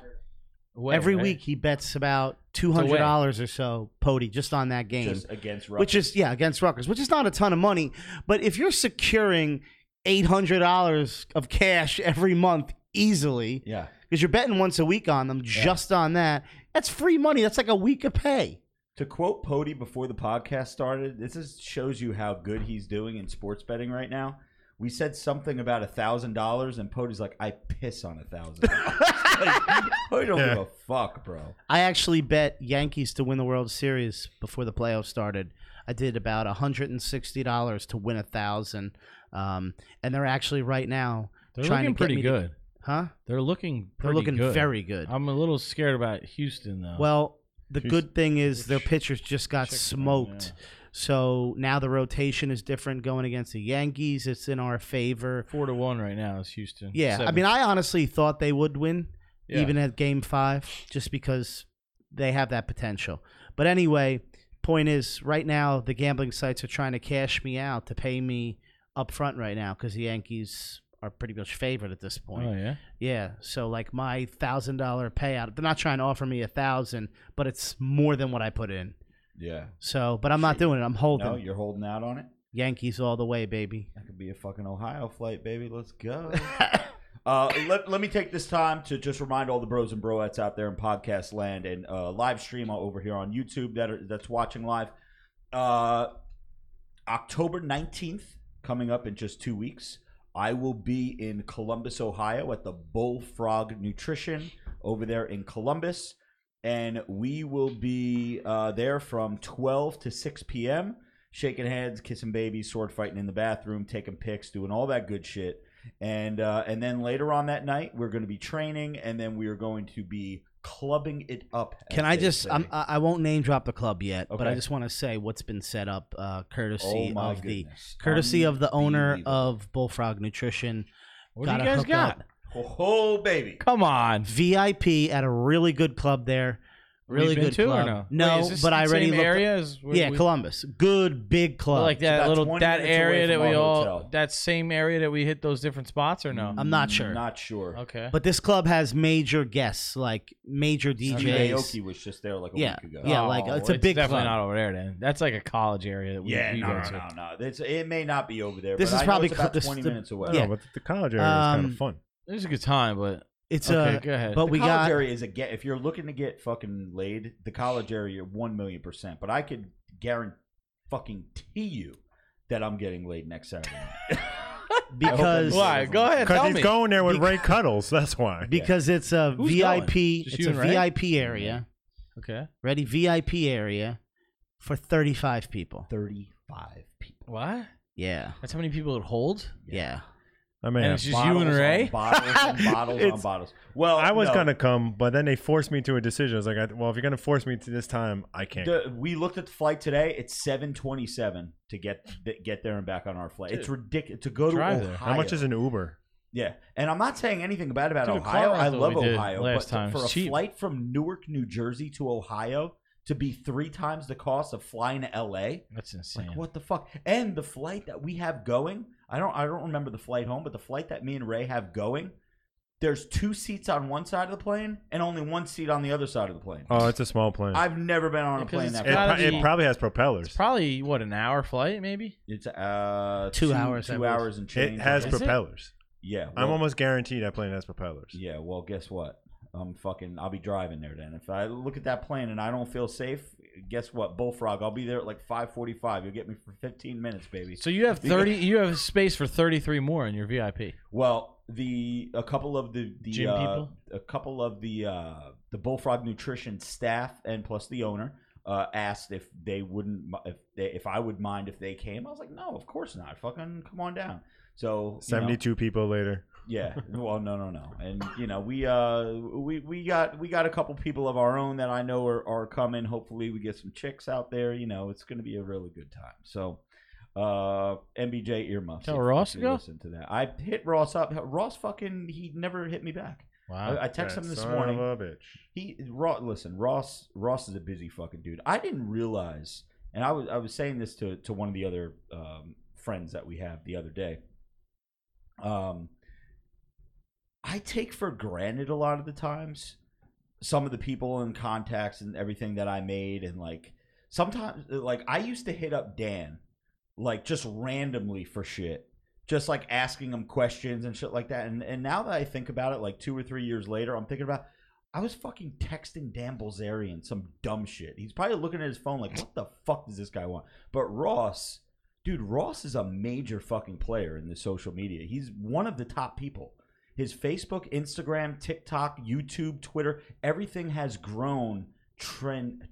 Wait, every right? week he bets about two hundred dollars or so, Pody, just on that game. Just against Rutgers. which is yeah against Rutgers, which is not a ton of money. But if you're securing eight hundred dollars of cash every month easily, yeah. because you're betting once a week on them, just on that, that's free money. That's like a week of pay. To quote Pody before the podcast started, this is, shows you how good he's doing in sports betting right now. We said something about a thousand dollars, and Pody's like, "I piss on a thousand dollars." Like, Pody don't give a fuck, bro. I actually bet Yankees to win the World Series before the playoffs started. I did about hundred and sixty dollars to win a thousand, um, and they're actually right now They're trying looking to get pretty me to- good. huh? They're looking. They're looking good. very good. I'm a little scared about Houston though. Well, the She's- good thing is their pitchers just got smoked. yeah. So now the rotation is different going against the Yankees. It's in our favor. four to one right now is Houston. Yeah, I mean, I honestly thought they would win, Yeah. even at Game Five, just because they have that potential. But anyway, point is, right now the gambling sites are trying to cash me out to pay me up front right now because the Yankees are pretty much favored at this point. Oh yeah. Yeah, so like my thousand dollar payout, they're not trying to offer me a thousand, but it's more than what I put in. Yeah. So, but I'm not doing it. I'm holding No, you're holding out on it. Yankees all the way, baby. That could be a fucking Ohio flight, baby. Let's go. uh, let, let me take this time to just remind all the bros and broettes out there in podcast land and uh, live stream over here on YouTube that are, that's watching live. Uh, October 19th, coming up in just two weeks, I will be in Columbus, Ohio at the Bullfrog Nutrition over there in Columbus. And we will be uh, there from 12 to 6 p.m shaking hands, kissing babies, sword fighting in the bathroom, taking pics, doing all that good shit. And uh, and then later on that night, we're going to be training, and then we are going to be clubbing it up. Can I just? I'm, I I won't name drop the club yet, but I Okay. just want to say what's been set up, uh, oh courtesy my of the courtesy of the owner of Bullfrog Nutrition. What do you guys got? up. oh, oh, baby. Come on. VIP at a really good club there. Really been good to club. or no? No, Wait, is this but the I already same looked. area as where yeah, we- Columbus, good big club. like that about little 20 that minutes away area that from we our all hotel. that same area that we hit those different spots or no? I'm not sure. Not sure. Okay. But this club has major guests, like major Steve DJs. Aoki was just there like a Yeah, week ago. yeah, like, Oh, it's a big definitely club. not over there. Then that's like a college area that we, Yeah, we no, go no, to. no, no. It's, it may not be over there. This but is I know probably it's about cl- this- 20 the- minutes away. I don't Yeah. know, but the college area is kind Um, of fun. It was a good time, but It's okay. uh, go ahead. but the we college got area is a get. If you're looking to get fucking laid, the college area one million percent. But I could guarantee fucking you that I'm getting laid next Saturday. because Why? Go ahead. Because Tell he's me. going there with Ray Cuddles. That's why. because it's a Who's VIP. It's you a and VIP area. Okay. Ready? VIP area for 35 people. Thirty-five people. What? Yeah, That's how many people it hold. yeah. I mean, And it's just you and Ray. On bottles and bottles on It's- bottles. Well, I was no. gonna come, but then they forced me to a decision. I was like, I, well, if you're gonna force me to this time, I can't. The, we looked at the flight today. It's seven twenty-seven to get get there and back on our flight. It's ridiculous to go to drive Ohio. there. How much is an Uber? Yeah, and I'm not saying anything bad about Dude, the Ohio. I rental love we did Ohio, last but time for was a cheap. flight from Newark, New Jersey to Ohio to be three times the cost of flying to LA, That's insane. like what the fuck? And the flight that we have going, I don't, I don't remember the flight home, but the flight that me and Ray have going, there's two seats on one side of the plane and only one seat on the other side of the plane. Oh, it's a small plane. I've never been on a Yeah, 'cause plane it's that. it, gotta pro- it probably has propellers. It's probably what an hour flight, maybe. It's uh Two hours, I two believe. hours and change. It has I Is it? propellers. Yeah, I'm well- almost guaranteed that plane has propellers. Yeah, well, guess what? I'm fucking. I'll be driving there then. If I look at that plane and I don't feel safe, guess what? Bullfrog. I'll be there at like 5:45. You'll get me for 15 minutes, baby. So you have thirty. you have space for thirty-three more in your VIP. Well, the a couple of the the Gym uh, people? a couple of the uh, the Bullfrog Nutrition staff and plus the owner uh, asked if they wouldn't if they, if I would mind if they came. I was like, no, of course not. Fucking come on down. So you know, Seventy-two people later. Yeah. Well, no, no, no. And you know, we uh we we got we got a couple people of our own that I know are, are coming. Hopefully, we get some chicks out there. You know, it's going to be a really good time. So, Uh, MBJ earmuffs. Tell if- Ross if to go? Listen to that. I hit Ross up. Ross fucking he never hit me back. Wow. I, I texted him That this son morning. Of a bitch. He Ross, listen, Ross Ross is a busy fucking dude. I didn't realize, and I was I was saying this to to one of the other um, friends that we have the other day. Um, I take for granted a lot of the times some of the people and contacts and everything that I made, and like sometimes like I used to hit up Dan like just randomly for shit just like asking him questions and shit like that. And and now that I think about it, like two or three years later, I'm thinking about I was fucking texting Dan Bilzerian some dumb shit. He's probably looking at his phone like, what the fuck does this guy want? But Ross, dude, Ross is a major fucking player in the social media. He's one of the top people. His Facebook, Instagram, TikTok, YouTube, Twitter, everything has grown trend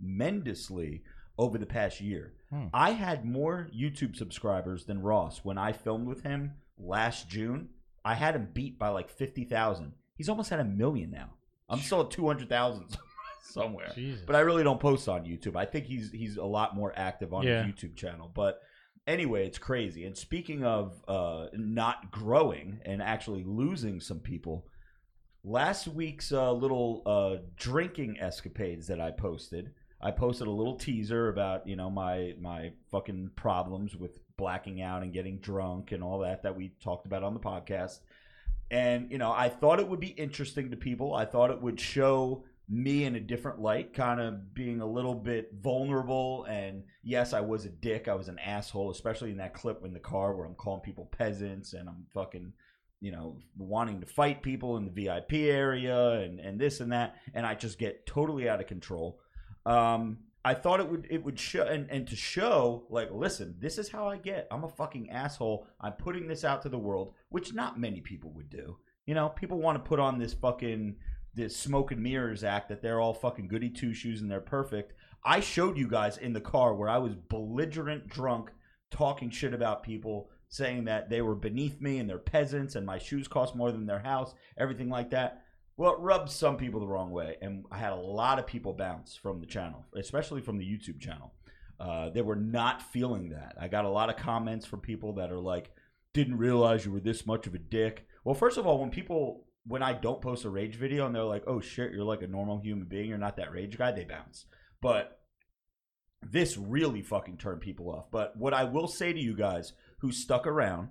tremendously over the past year. Hmm. I had more YouTube subscribers than Ross when I filmed with him last June. I had him beat by like 50,000. He's almost at a million now. I'm still at 200,000 somewhere. Jesus. But I really don't post on YouTube. I think he's he's a lot more active on Yeah. his YouTube channel. But anyway, it's crazy. And speaking of uh, not growing and actually losing some people, last week's uh, little uh, drinking escapades that I posted, I posted a little teaser about you know my my fucking problems with blacking out and getting drunk and all that that we talked about on the podcast. And you know, I thought it would be interesting to people. I thought it would show me in a different light, kind of being a little bit vulnerable. And yes, I was a dick. I was an asshole, especially in that clip in the car where I'm calling people peasants and I'm fucking, you know, wanting to fight people in the VIP area and, and this and that. And I just get totally out of control. Um, I thought it would it would show and, and to show like listen this is how I get I'm a fucking asshole I'm putting this out to the world which not many people would do you know people want to put on this fucking this smoke and mirrors act that they're all fucking goody two shoes and they're perfect I showed you guys in the car where I was belligerent drunk talking shit about people saying that they were beneath me and they're peasants and my shoes cost more than their house everything like that well, it rubbed some people the wrong way, and I had a lot of people bounce from the channel, especially from the YouTube channel. Uh, they were not feeling that. I got a lot of comments from people that are like, "Didn't realize you were this much of a dick." Well, first of all, when people when I don't post a rage video and they're like, "Oh shit, you're like a normal human being. You're not that rage guy," they bounce. But this really fucking turned people off. But what I will say to you guys who stuck around,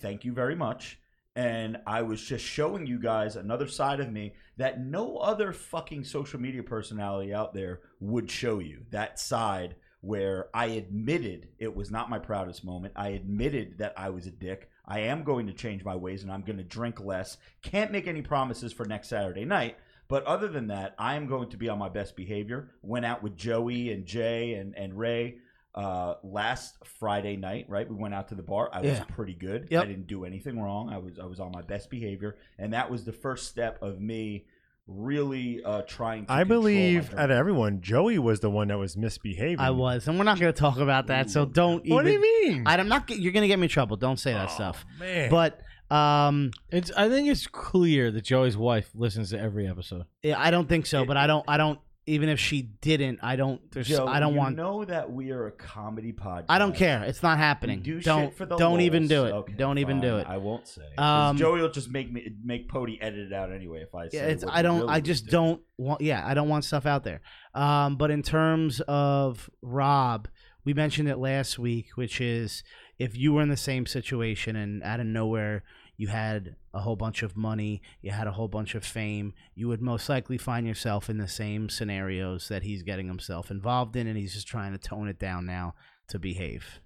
thank you very much. And I was just showing you guys another side of me that no other fucking social media personality out there would show you. That side where I admitted it was not my proudest moment. I admitted that I was a dick. I am going to change my ways and I'm going to drink less. Can't make any promises for next Saturday night. But other than that, I am going to be on my best behavior. Went out with Joey and Jay and, and Ray uh, last Friday night, right? We went out to the bar. I was Yeah. pretty good. Yep. I didn't do anything wrong. I was I was on my best behavior, and that was the first step of me really uh, trying. to I believe drinking. out of everyone, Joey was the one that was misbehaving. I was, and we're not going to talk about that. So don't. What do you mean? I'm not. get- You're going to get me in trouble. Don't say that Oh, stuff. man. But um, It's. I think it's clear that Joey's wife listens to every episode. yeah, I don't think so. But I don't. I don't. Even if she didn't, I don't. There's. Joe, I don't you want. know that we are a comedy podcast. I don't care. It's not happening. Do don't. the don't even do it. Okay, don't even do it. I won't say. Um, Joey will just make me make Pody edit it out anyway if I say. Yeah, it's. I don't. really I just do. don't want. Yeah, I don't want stuff out there. Um, but in terms of Rob, we mentioned it last week, which is if you were in the same situation and out of nowhere you had a whole bunch of money, you had a whole bunch of fame, you would most likely find yourself in the same scenarios that he's getting himself involved in, and he's just trying to tone it down now to behave.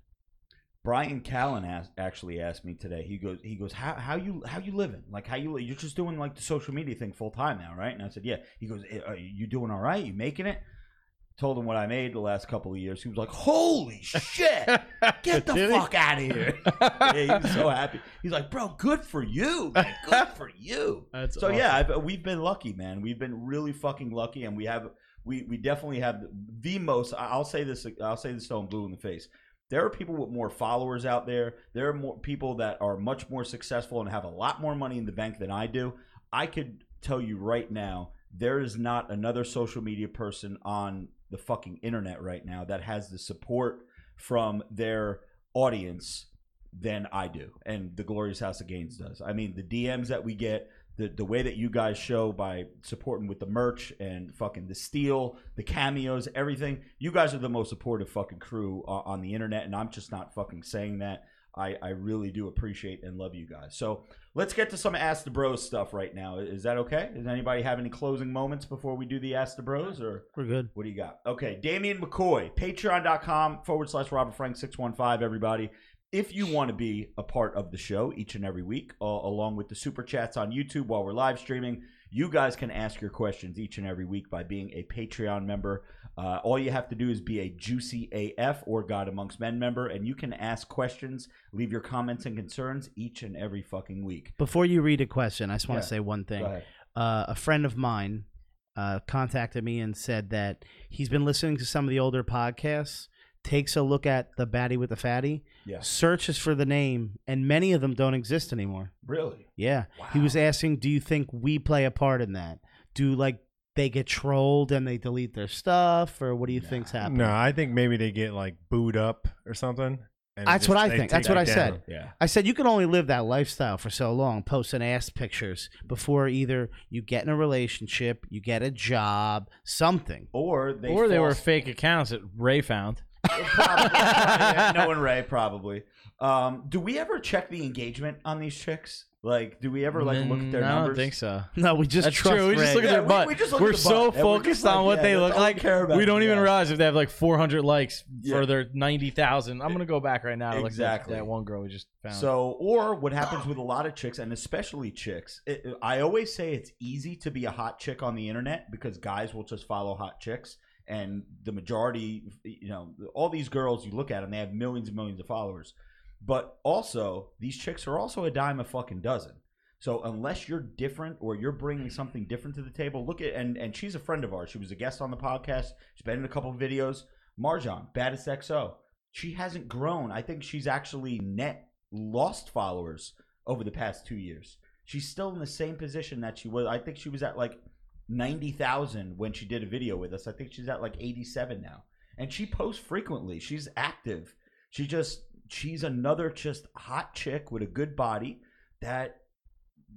Bryan Callen actually asked me today. He goes, he goes, how how you how you living? Like how you you're just doing like the social media thing full time now, right? And I said, yeah. He goes, "Eh, are you doing all right? You making it? Told him what I made the last couple of years. He was like, holy shit, get the Did he? fuck out of here! yeah, he was so happy. He's like, bro, good for you, man. Good for you. That's So yeah, I've, we've been lucky, man. We've been really fucking lucky, and we have we we definitely have the most. I- I'll say this. I'll say this stone blue in the face. There are people with more followers out there. There are more people that are much more successful and have a lot more money in the bank than I do. I could tell you right now, there is not another social media person on the fucking internet right now that has the support from their audience than I do, and the Glorious House of Gains does. I mean, the DMs that we get, the the way that you guys show by supporting with the merch and fucking the steel, the cameos, everything. You guys are the most supportive fucking crew uh, on the internet, and I'm just not fucking saying that. I, I really do appreciate and love you guys. So let's get to some Ask the Bros stuff right now. Is that okay? Does anybody have any closing moments before we do the Ask the Bros? Or We're good. what do you got? Okay, Damian McCoy, patreon.com forward slash Robert Frank 615, everybody. If you want to be a part of the show each and every week, uh, along with the super chats on YouTube while we're live streaming, you guys can ask your questions each and every week by being a Patreon member. Uh, all you have to do is be a Juicy AF or God Amongst Men member, and you can ask questions, leave your comments and concerns each and every fucking week. Before you read a question, I just want Yeah. to say one thing. Uh, a friend of mine uh, contacted me and said that he's been listening to some of the older podcasts, takes a look at the baddie with the fatty, Yeah. searches for the name, and many of them don't exist anymore. Really? Yeah. He was asking, do you think we play a part in that? Do like they get trolled and they delete their stuff, or what do you think's happening? No, I think maybe they get like booed up or something. and That's just- what I think. take That's what that I said. Yeah. I said you can only live that lifestyle for so long, posting ass pictures before either you get in a relationship, you get a job, something. Or they or they were fake accounts that Ray found. probably. Yeah, no and Ray probably. Um, do we ever check the engagement on these chicks? Like, do we ever like look at their Mm, I numbers? don't think so. No, we just That's trust true. We just Ray. look at Yeah, their we- butt. we just look are at the so butt, and we're focused like, on what yeah, they that's look all we like. care about, We don't even yeah. realize if they have like 400 likes Yeah. for their 90,000. I'm gonna go back right now. to look at Exactly. That one girl we just found. So, or what happens with a lot of chicks, and especially chicks, it, I always say it's easy to be a hot chick on the internet because guys will just follow hot chicks. And the majority, you know, all these girls, you look at them, they have millions and millions of followers. But also, these chicks are also a dime a fucking dozen. So unless you're different or you're bringing something different to the table, look at and and she's a friend of ours. She was a guest on the podcast. She's been in a couple of videos. Marjan, baddest XO. She hasn't grown. I think she's actually net lost followers over the past two years. She's still in the same position that she was. I think she was at like ninety thousand when she did a video with us. I think she's at like eighty seven now, and she posts frequently. She's active. She just she's another just hot chick with a good body that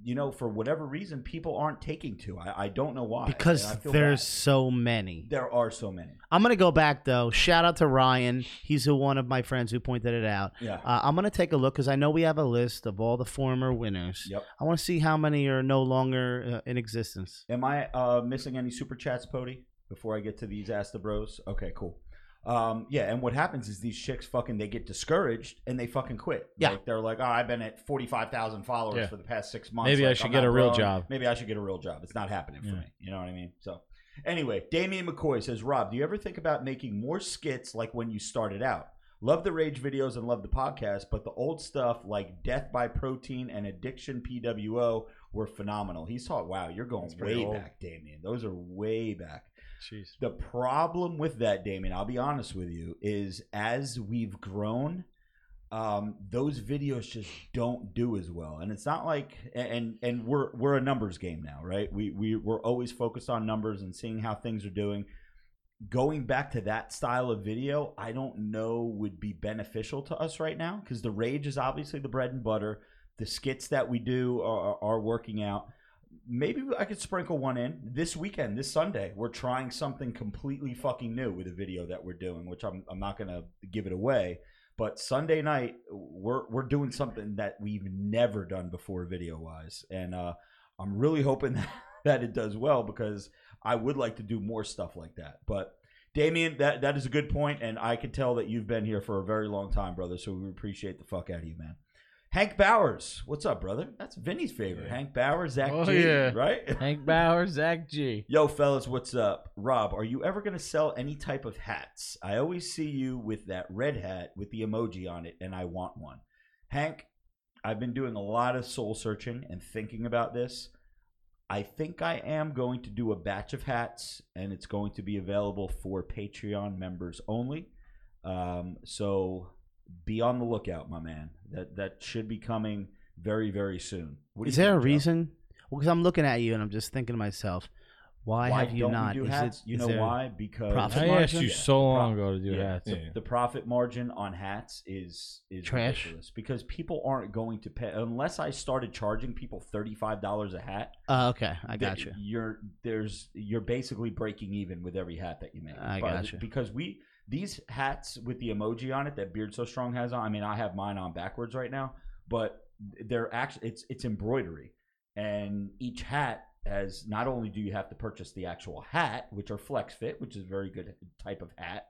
you know for whatever reason people aren't taking to. I, I don't know why. because and I feel there's bad. so many. there are so many. I'm gonna go back though. Shout out to Ryan. He's a, one of my friends who pointed it out. Yeah. Uh, I'm gonna take a look because I know we have a list of all the former winners. Yep. I want to see how many are no longer uh, in existence. Am I uh, missing any super chats, Pody? Before I get to these Ask the Bros. Okay, cool. Um, yeah, and what happens is these chicks fucking they get discouraged and they fucking quit. Yeah. like, they're like, oh, I've been at forty five thousand followers Yeah. for the past six months. Maybe I Like, should I'm get not a real growing. job. Maybe I should get a real job. It's not happening for Yeah. me. You know what I mean? So, anyway, Damian McCoy says, Rob, do you ever think about making more skits like when you started out? Love the rage videos and love the podcast, but the old stuff like Death by Protein and Addiction PWO were phenomenal. He's talking, wow, you're going That's pretty way old. back, Damien. Those are way back. Jeez. The problem with that, Damien, I'll be honest with you, is as we've grown, um, those videos just don't do as well. And it's not like and and we're we're a numbers game now, right? We we we're always focused on numbers and seeing how things are doing. Going back to that style of video, I don't know would be beneficial to us right now because the rage is obviously the bread and butter. The skits that we do are, are working out maybe I could sprinkle one in this weekend, this Sunday. We're trying something completely fucking new with a video that we're doing, which I'm I'm not gonna give it away. But Sunday night, we're we're doing something that we've never done before, video wise, and uh, I'm really hoping that, that it does well because I would like to do more stuff like that. But Damien, that that is a good point, and I can tell that you've been here for a very long time, brother. So we appreciate the fuck out of you, man. Hank Bowers, what's up, brother? That's Vinny's favorite. Yeah. Hank Bowers, Zach Oh, G, yeah. right? Hank Bowers, Zach G. Yo, fellas, what's up? Rob, are you ever going to sell any type of hats? I always see you with that red hat with the emoji on it, and I want one. Hank, I've been doing a lot of soul searching and thinking about this. I think I am going to do a batch of hats, and it's going to be available for Patreon members only. Um, so be on the lookout, my man. That that should be coming very, very soon. What do Is you there a think, Joe? reason? Well, because I'm looking at you and I'm just thinking to myself, Why, have you don't do Is hats? it- you is know why? Because profit I margin? asked you so the long ago to do yeah, hats. The, Yeah. the profit margin on hats is is Trash. ridiculous because people aren't going to pay unless I started charging people thirty five dollars a hat. Uh, okay, I th- got you. You're there's you're basically breaking even with every hat that you make. I But- gotcha. Because we these hats with the emoji on it that Beard So Strong has on. I mean, I have mine on backwards right now, but they're actually it's it's embroidery, and each hat has not only do you have to purchase the actual hat, which are flex fit, which is a very good type of hat.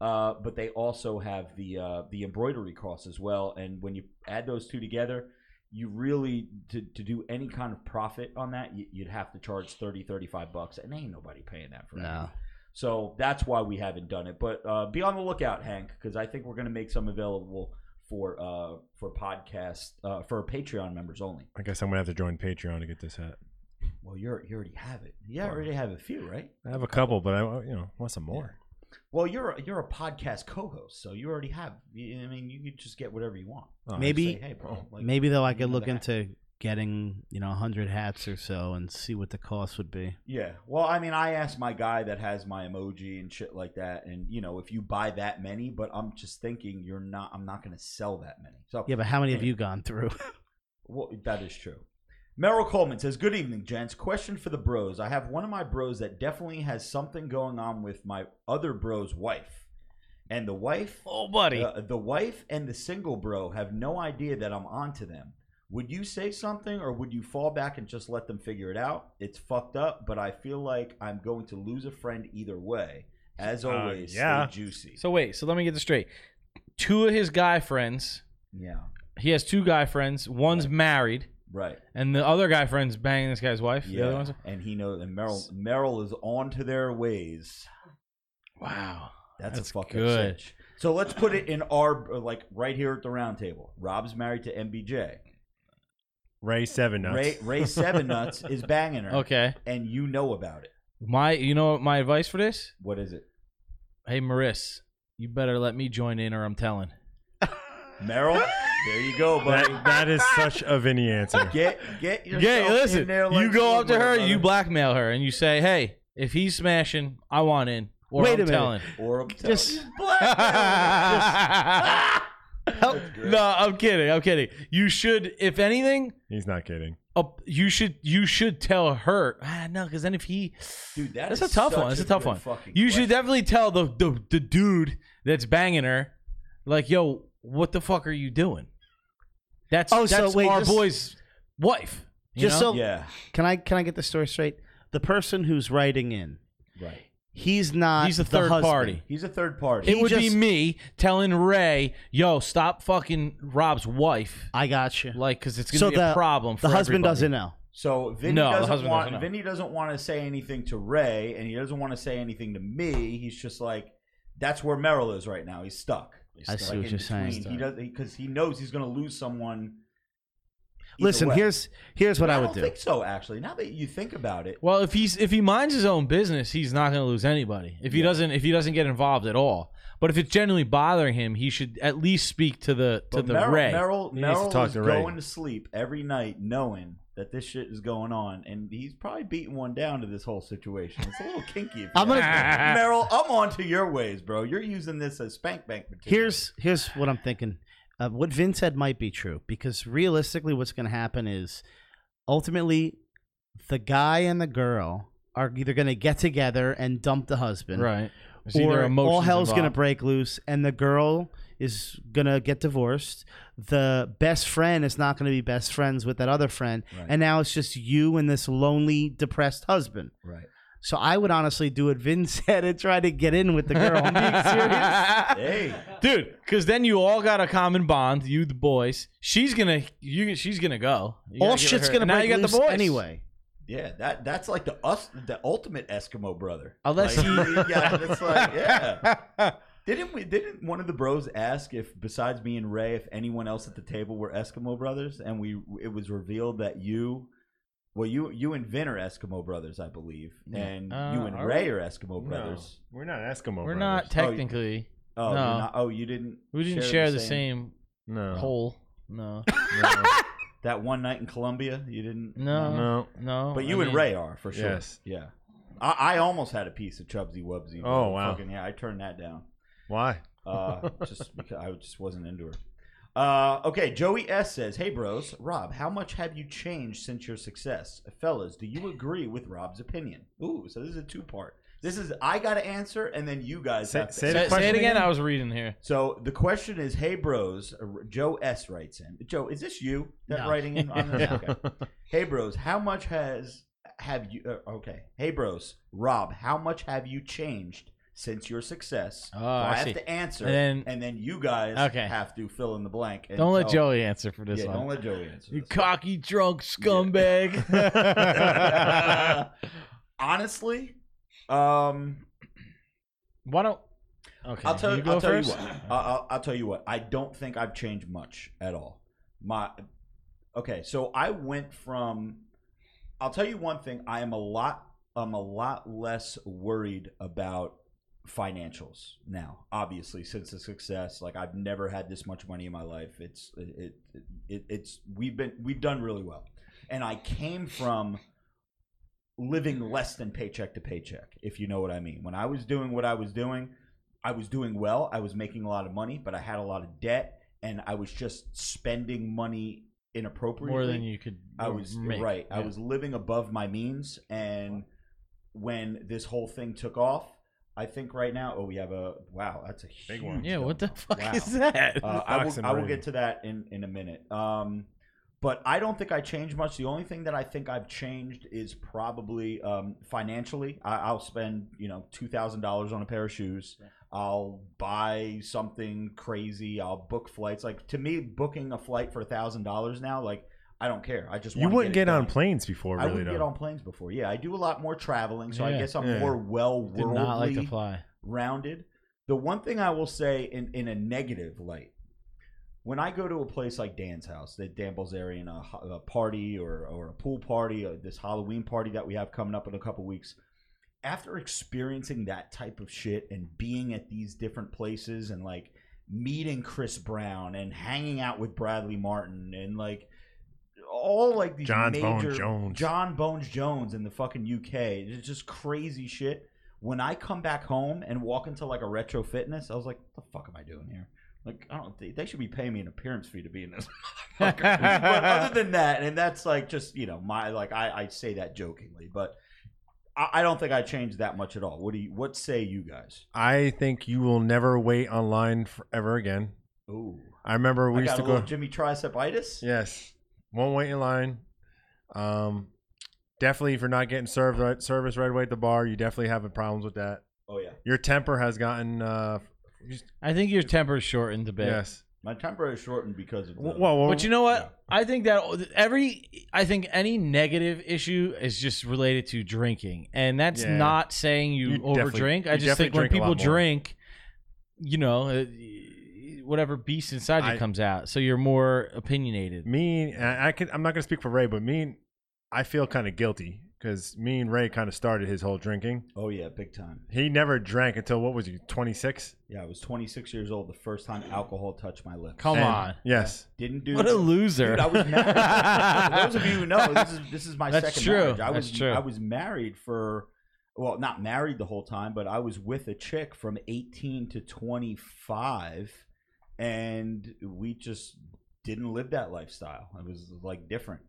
Uh, but they also have the uh, the embroidery costs as well, and when you add those two together, you really to, to do any kind of profit on that you, you'd have to charge 30 35 bucks and ain't nobody paying that for No. So that's why we haven't done it. But uh, be on the lookout hank because i think we're going to make some available for uh, for podcast uh, for patreon members only. I guess I'm gonna have to join Patreon to get this hat. well you're you already have it. You already have a few right? I have a couple, but I you know want some more. well you're a, you're a podcast co-host so you already have i mean you could just get whatever you want. Oh, Maybe- Say, hey bro like, Maybe though, I could look into getting you know hundred hats or so and see what the cost would be. Yeah. Well, I mean, I asked my guy that has my emoji and shit like that, and you know, if you buy that many, but I'm just thinking you're not. I'm not going to sell that many. So Yeah, but how many have you gone through? well, that is true. Merrill Coleman says, "Good evening, gents. Question for the bros. I have one of my bros that definitely has something going on with my other bro's wife, and the wife, Oh, buddy. uh, the wife and the single bro have no idea that I'm onto them." Would you say something or would you fall back and just let them figure it out? It's fucked up, but I feel like I'm going to lose a friend either way. As Uh, always, yeah. stay juicy. So wait, so let me get this straight. Two of his guy friends, yeah, he has two guy friends. One's Right. married, right. and the other guy friend's banging this guy's wife. The other Yeah, one's and he knows. And Merrill, Merrill is on to their ways. wow. That's, That's a fucking good. cinch. So let's put it in our like right here at the round table. Rob's married to MBJ. Ray Seven Nuts. Ray Ray Seven Nuts is banging her. Okay. and you know about it. My, you know what my advice for this? What is it, Hey, Maris, you better let me join in, or I'm telling. Merrill, there you go, buddy. That, that is such a Vinny answer. Get get yourself Yeah, in listen. there like You go up to her, you blackmail her, and you say, "Hey, if he's smashing, I want in." Or Wait I'm a minute. telling. or I'm Just- telling you, blackmail. That's no, I'm kidding. I'm kidding. You should, if anything, He's not kidding. up, you should you should tell her. Ah, no, because then if he, Dude, that that's is a tough such one. That's a good tough one. fucking You question. should definitely tell the, the the dude that's banging her, like, yo, what the fuck are you doing? That's Oh, so that's wait, our just- boy's wife. you Just know? so Yeah, can I can I get the story straight? The person who's writing in, right. He's not. he's a third husband. party. He's a third party. It would be just- me telling Ray, "Yo, stop fucking Rob's wife," I got you. like, because it's gonna So be the a problem. For the husband everybody. doesn't know. So Vinny No, the doesn't husband want doesn't know. Vinny doesn't want to say anything to Ray, and he doesn't want to say anything to me. He's just like, that's where Merrill is right now. He's stuck. I see Like, what in you're saying. between. He does because he knows he's going to lose someone. Either Listen, way. here's here's what I I would don't do. think so. Actually, now that you think about it, Well, if he's if he minds his own business, he's not going to lose anybody. If he doesn't if he doesn't get involved at all. But if it's genuinely bothering him, he should at least speak to the to but the Merrill, Ray. Merrill, He needs to Merrill talk is to Ray. going to sleep every night knowing that this shit is going on, and he's probably beating one down to this whole situation. It's a little kinky. If you I'm gonna- Merrill, I'm on to your ways, bro. You're using this as spank bank material. Here's here's what I'm thinking. Uh, what Vin said might be true because realistically, what's going to happen is ultimately the guy and the girl are either going to get together and dump the husband, right. Or all hell's going to break loose, and the girl is going to get divorced. The best friend is not going to be best friends with that other friend, Right. and now it's just you and this lonely, depressed husband. right. So I would honestly do what Vin said and try to get in with the girl. I'm being serious. Hey, Dude, because then you all got a common bond. You, the boys. She's gonna, you, she's gonna go. You All gotta give shit's her- gonna and now break you got loose the boys anyway. yeah, that that's like the us the ultimate Eskimo brother. Unless like, he- yeah, that's like yeah. Didn't we? Didn't one of the bros ask if, besides me and Ray, if anyone else at the table were Eskimo brothers? And we, it was revealed that you, well, you, you and Vin are Eskimo brothers, I believe, and Uh, you and are Ray we? are Eskimo brothers. No, we're not Eskimo. We're brothers. not technically. Oh, No. you're not, oh, you didn't. we didn't share, the same, No. hole. No, No. That one night in Colombia, you didn't. no, no. no. But I you and mean, Ray are for sure. Yes. Yeah. I, I almost had a piece of Chubsy Wubsy. but Oh, wow. Fucking, yeah, I turned that down. Why? Uh, just because I just wasn't into her. Uh, okay, Joey S says, "Hey bros, Rob, how much have you changed since your success, fellas? Do you agree with Rob's opinion?" Ooh, so this is a two part. This is I got to answer, and then you guys Say- have to. say the Say, say it again. again? I was reading here. So the question is, "Hey bros," uh, Joe S writes in. Joe, is this you that No. writing in on this? Yeah. Okay. Hey bros, how much has have you? Uh, okay. Hey bros, Rob, how much have you changed since your success? Oh, I I, have see. to answer, And and then- then, you guys Okay. have to fill in the blank. Don't let Joey answer for this Yeah, one. don't let Joey answer. you this cocky drunk scumbag. one. Honestly, um, Why don't? Okay, I'll tell you you. I'll tell you what. I'll, I'll tell you what. I don't think I've changed much at all. My okay. So I went from. I'll tell you one thing. I am a lot. I'm a lot less worried about financials now. Obviously, since the success, like I've never had this much money in my life. It's it, it, it it's we've been we've done really well, and I came from living less than paycheck to paycheck, if you know what I mean. When I was doing what I was doing, I was doing well. I was making a lot of money, but I had a lot of debt, and I was just spending money inappropriately. More than you could. I was make. right. I was living above my means, and when this whole thing took off, I think right now. Oh, we have a wow. That's a Big huge one. Yeah. What the fuck Wow. is that? Uh, I will. I will get to that in in a minute. Um, but I don't think I changed much. The only thing that I think I've changed is probably um, financially. I, I'll spend you know two thousand dollars on a pair of shoes. I'll buy something crazy. I'll book flights. Like to me, booking a flight for a thousand dollars now, like I don't care. I just You wouldn't get, get on planes before, I really, wouldn't though. get on planes before. Yeah, I do a lot more traveling, so I guess I'm Yeah. more well Did not like to worldly fly. rounded. The one thing I will say in, in a negative light, when I go to a place like Dan's house, the Dan Bilzerian a, a party or, or a pool party, or this Halloween party that we have coming up in a couple weeks, after experiencing that type of shit and being at these different places and like meeting Chris Brown and hanging out with Bradley Martin and like all like these John major Bones Jones. John Bones Jones in the fucking UK. It's just crazy shit. When I come back home and walk into like a retro fitness, I was like, "What the fuck am I doing here?" Like, I don't. They, they should be paying me an appearance fee to be in this. motherfucker. but other than that, and that's like just you know my like I, I say that jokingly, but I, don't think I changed that much at all. What do you? What say you guys? I think you will never wait online forever again. Ooh, I remember we I used to a go. Jimmy tricepitis. Yes, won't wait in line. Um, definitely, if you're not getting served right, service right away at the bar, you definitely have problems with that. Oh yeah, Your temper has gotten. Uh, just- I think your temper's shortened a bit. yes. my temper is shortened because of. The, Well, well, But you know what? Yeah. I think that every, I think any negative issue is just related to drinking, and that's Yeah. not saying you, You overdrink. I just think when people drink, you know, uh, whatever beast inside you I- comes out, so you're more opinionated. me, I, I can. I'm not gonna speak for Ray, but me, I feel kind of guilty because me and Ray kind of started his whole drinking. oh yeah, big time. He never drank until what was he? 26. Yeah, I was 26 years old the first time alcohol touched my lips. Come And- on, Yes. Didn't do what a loser! Dude, I was married. For those of you who know, this is this is my That's second true. marriage. I That's was true. I was married for well, not married the whole time, but I was with a chick from 18 to 25 and we just didn't live that lifestyle. It was like different.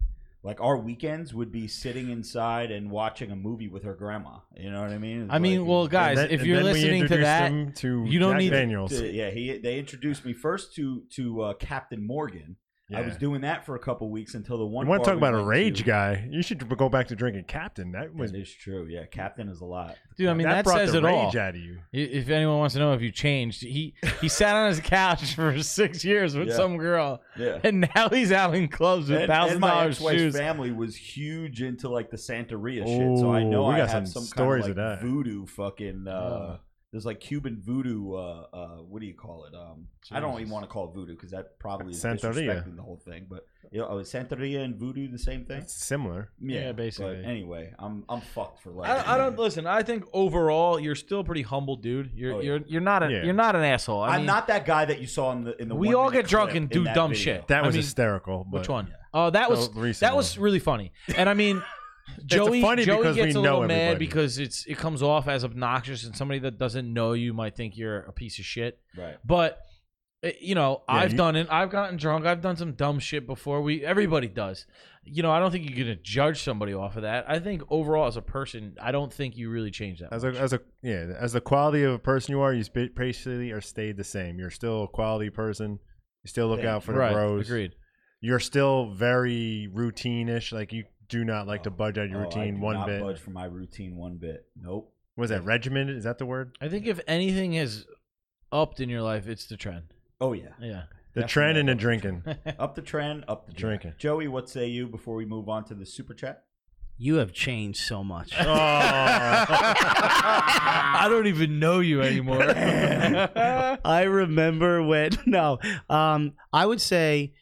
Like our weekends would be sitting inside and watching a movie with her grandma. You know what I mean? It's I mean, well, guys, And then- if you're listening to that, to you don't Jack need to- Daniels. to- yeah, he they introduced me first to to uh, Captain Morgan. I was doing that for a couple weeks until the one. You want to talk we about a rage to- guy? You should go back to drinking Captain. That was That is true. Yeah, Captain is a lot. dude. I mean, that, brought says the it all. rage out of you. If anyone wants to know if you changed, he he sat on his couch for six years with Yeah. some girl, Yeah. and now he's out in clubs with And, thousand my dollars ex-wife's shoes. family was huge into like the Santeria shit, so I know I got have some some, stories kind of, of that. voodoo fucking. Uh, There's like Cuban voodoo. Uh, uh, what do you call it? Um, I don't even want to call it voodoo because that probably is Santeria. disrespecting the whole thing. But you know, oh, is Santeria and voodoo the same thing? It's similar. Yeah, basically. But anyway, I'm I'm fucked for life. I, I don't listen. I think overall you're still a pretty humble, dude. You're Oh, yeah. you're you're not a Yeah. you're not an asshole. I I'm mean, not that guy that you saw in the in the. We all one-minute get drunk clip and in do that dumb video. shit. That I was mean, hysterical. But Which one? Oh, that was The recent that was really funny. And I mean, Joey, funny Joey because gets we a know little mad everybody. because it's it comes off as obnoxious, and somebody that doesn't know you might think you're a piece of shit. Right. But eh, you know, Yeah, I've you- done it. I've gotten drunk. I've done some dumb shit before. We everybody does. You know, I don't think you're gonna judge somebody off of that. I think overall, as a person, I don't think you really change that. As a, much. as a yeah, as the quality of a person you are, you sp- basically are stayed the same. You're still a quality person. You still look Thank out for the right? bros. Agreed. You're still very routine-ish. Like you do not like to budge out your Oh, I routine do one not bit. budge from my routine one bit. Nope. Was that regimented? Is that the word? I think if anything has upped in your life, it's the trend. Oh yeah. Yeah. The Definitely trend and the drinking. Up the trend, up the Drinking. Drinking. Joey, what say you before we move on to the super chat? You have changed so much. Oh. I don't even know you anymore. I remember when no, um, I would say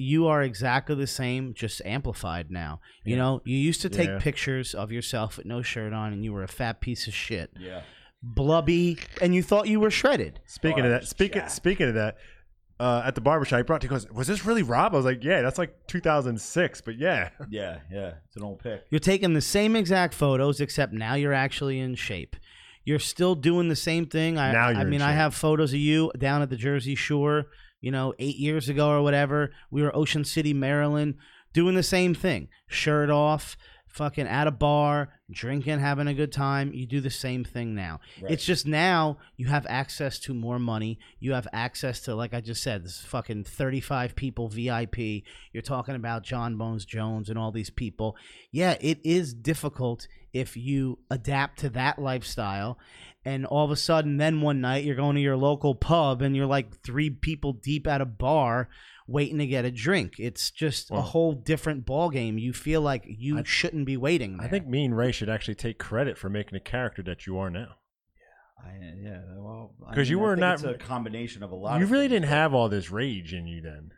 you are exactly the same, just amplified now. You Yeah. know, you used to take Yeah. pictures of yourself with no shirt on, and you were a fat piece of shit, Yeah. blubby, and you thought you were shredded. Speaking of that, speaking jacked. speaking of that, uh, at the barbershop, he brought he goes, "Was this really Rob?" I was like, "Yeah, that's like 2006." But yeah, Yeah, yeah. It's an old pic." You're taking the same exact photos, except now you're actually in shape. You're still doing the same thing. I, Now you're I in mean, I have photos of you down at the Jersey Shore, you know, eight years ago or whatever. We were Ocean City, Maryland, doing the same thing. Shirt off, fucking at a bar, drinking, having a good time. You do the same thing now. Right. It's just now you have access to more money. You have access to, like I just said, this fucking 35 people VIP. You're talking about Jon Bones Jones and all these people. Yeah, it is difficult if you adapt to that lifestyle. And all of a sudden, then one night you're going to your local pub and you're like three people deep at a bar waiting to get a drink. It's just a whole different ball game. You feel like you I- shouldn't be waiting. I think me and Ray should actually take credit for making the character that you are now. I, yeah. Well, I 'Cause you mean, I were think not- It's a combination of a lot. You of really things, didn't have all this rage in you then.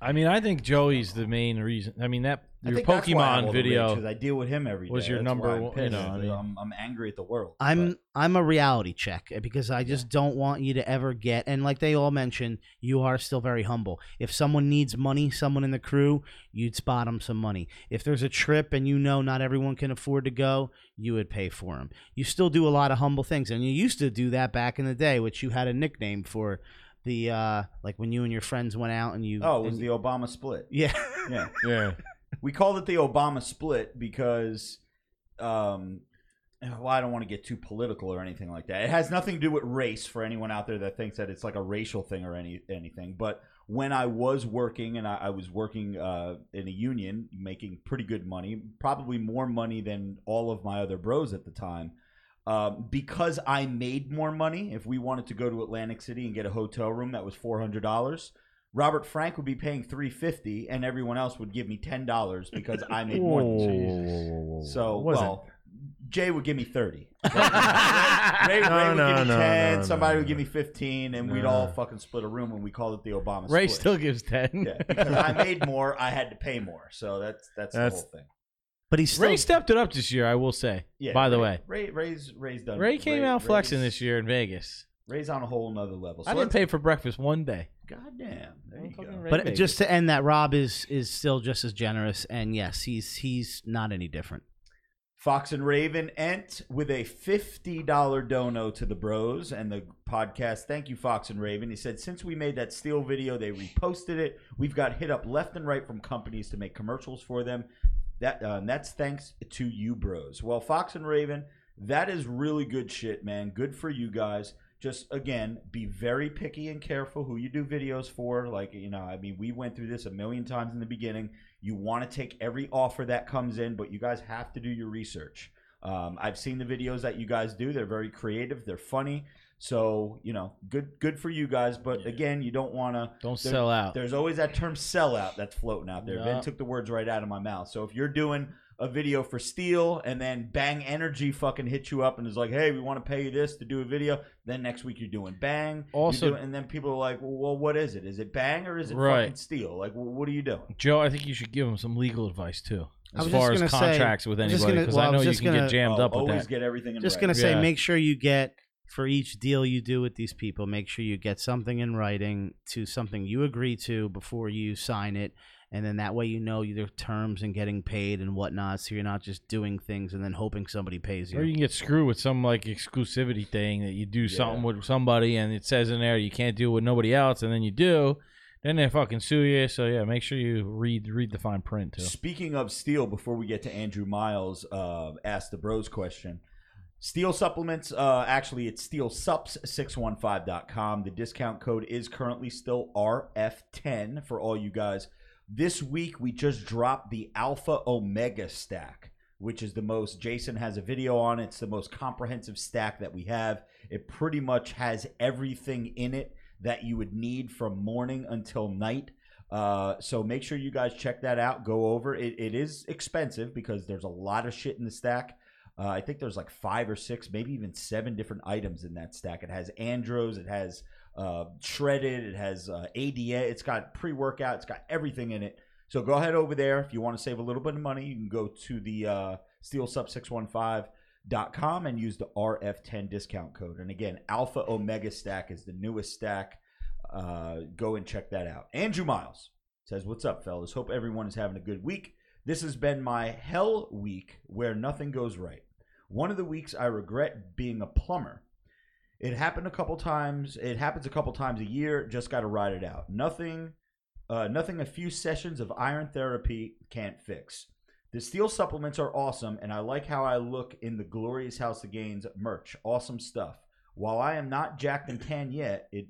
I mean, I think Joey's the main reason. I mean, that I your think that's why I have Pokemon all the rage, video. 'cause I deal with him every day. was your That's number why I'm one- pissed. you know, I mean- I'm, I'm angry at the world. I'm but- I'm a reality check eh, because I just don't want you to ever get and like they all mentioned, you are still very humble. If someone needs money, someone in the crew, you'd spot them some money. If there's a trip and you know not everyone can afford to go, you would pay for them. You still do a lot of humble things, and you used to do that back in the day, which you had a nickname for. The uh, like when you and your friends went out and you oh, it was and the Obama split. yeah Yeah. Yeah. We called it the Obama split because, um, well, I don't want to get too political or anything like that. It has nothing to do with race for anyone out there that thinks that it's like a racial thing or any anything. But when I was working and I, I was working uh, in a union, making pretty good money, probably more money than all of my other bros at the time. Um, because I made more money, if we wanted to go to Atlantic City and get a hotel room that was four hundred dollars, Robert Frank would be paying three fifty, and everyone else would give me ten dollars because I made more. Than them. So Was it? well, Jay would give me thirty. Ray, Ray No, would no, give me no, ten. no, somebody no, would give me fifteen, and we'd all fucking split a room, and we called it the Obama. Ray split. still gives ten. yeah, because I made more, I had to pay more. So that's that's, That's- the whole thing. but he's still Ray stepped it up this year. I will say. Yeah. By the Ray, way, Ray Ray's Ray's done. Ray came out flexing Ray's- this year in Vegas. Ray's on a whole nother level. So I didn't pay for breakfast one day. God damn. There you go. But Vegas. just to end that Rob is is still just as generous and yes, he's he's not any different. Fox and Raven Ent with a $50 dono to the bros and the podcast. Thank you, Fox and Raven. He said, since we made that steel video, they reposted it. We've got hit up left and right from companies to make commercials for them. That uh, and that's thanks to you, bros. Well, Fox and Raven, that is really good shit, man. Good for you guys. Just again, be very picky and careful who you do videos for. Like you know, I mean, we went through this a million times in the beginning. You want to take every offer that comes in, but you guys have to do your research. Um, I've seen the videos that you guys do; they're very creative, they're funny. So you know, good good for you guys. But again, you don't want to Don't sell out. there's always that term sellout that's floating out there. Yeah. Ben took the words right out of my mouth. So if you're doing a video for Steel and then Bang Energy fucking hits you up and is like, hey, we want to pay you this to do a video, then next week you're doing Bang. Also- doing- and then people are like, well, well, what is it? Is it Bang or is it Right. fucking Steel? Like, well, what are you doing? Joe, I think you should give him some legal advice too, as far as just gonna say- contracts with I was just anybody, gonna- because well, I I know was you can gonna- get jammed Oh, up with always that. get everything in Just writing. gonna say, Yeah. make sure you get for each deal you do with these people, make sure you get something in writing to something you agree to before you sign it, and then that way you know your terms and getting paid and whatnot, so you're not just doing things and then hoping somebody pays you. Or you you. can get screwed with some like exclusivity thing that you do something with somebody and it says in there you can't do it with nobody else and then you do, then they fucking sue you. So yeah, make sure you read read the fine print too. Speaking of steel, before we get to Andrew Miles, uh, ask the bros question. Steel supplements, uh, actually, it's steelsups615.com. The discount code is currently still RF10 for all you guys. This week, we just dropped the Alpha Omega stack, which is the most, Jason has a video on it. It's the most comprehensive stack that we have. It pretty much has everything in it that you would need from morning until night. Uh, so make sure you guys check that out. Go over it. It is expensive because there's a lot of shit in the stack. Uh, I think there's like five or six, maybe even seven different items in that stack. It has Andros, it has uh, shredded, it has uh, ADA, it's got pre workout, it's got everything in it. So go ahead over there if you want to save a little bit of money. You can go to the uh, steelsub615.com and use the RF10 discount code. And again, Alpha Omega stack is the newest stack. Uh, go and check that out. Andrew Miles says, What's up, fellas? Hope everyone is having a good week. This has been my hell week where nothing goes right. One of the weeks I regret being a plumber. It happened a couple times. It happens a couple times a year. Just got to ride it out. Nothing, uh, nothing. A few sessions of iron therapy can't fix. The steel supplements are awesome, and I like how I look in the Glorious House of Gains merch. Awesome stuff. While I am not jacked and tan yet, it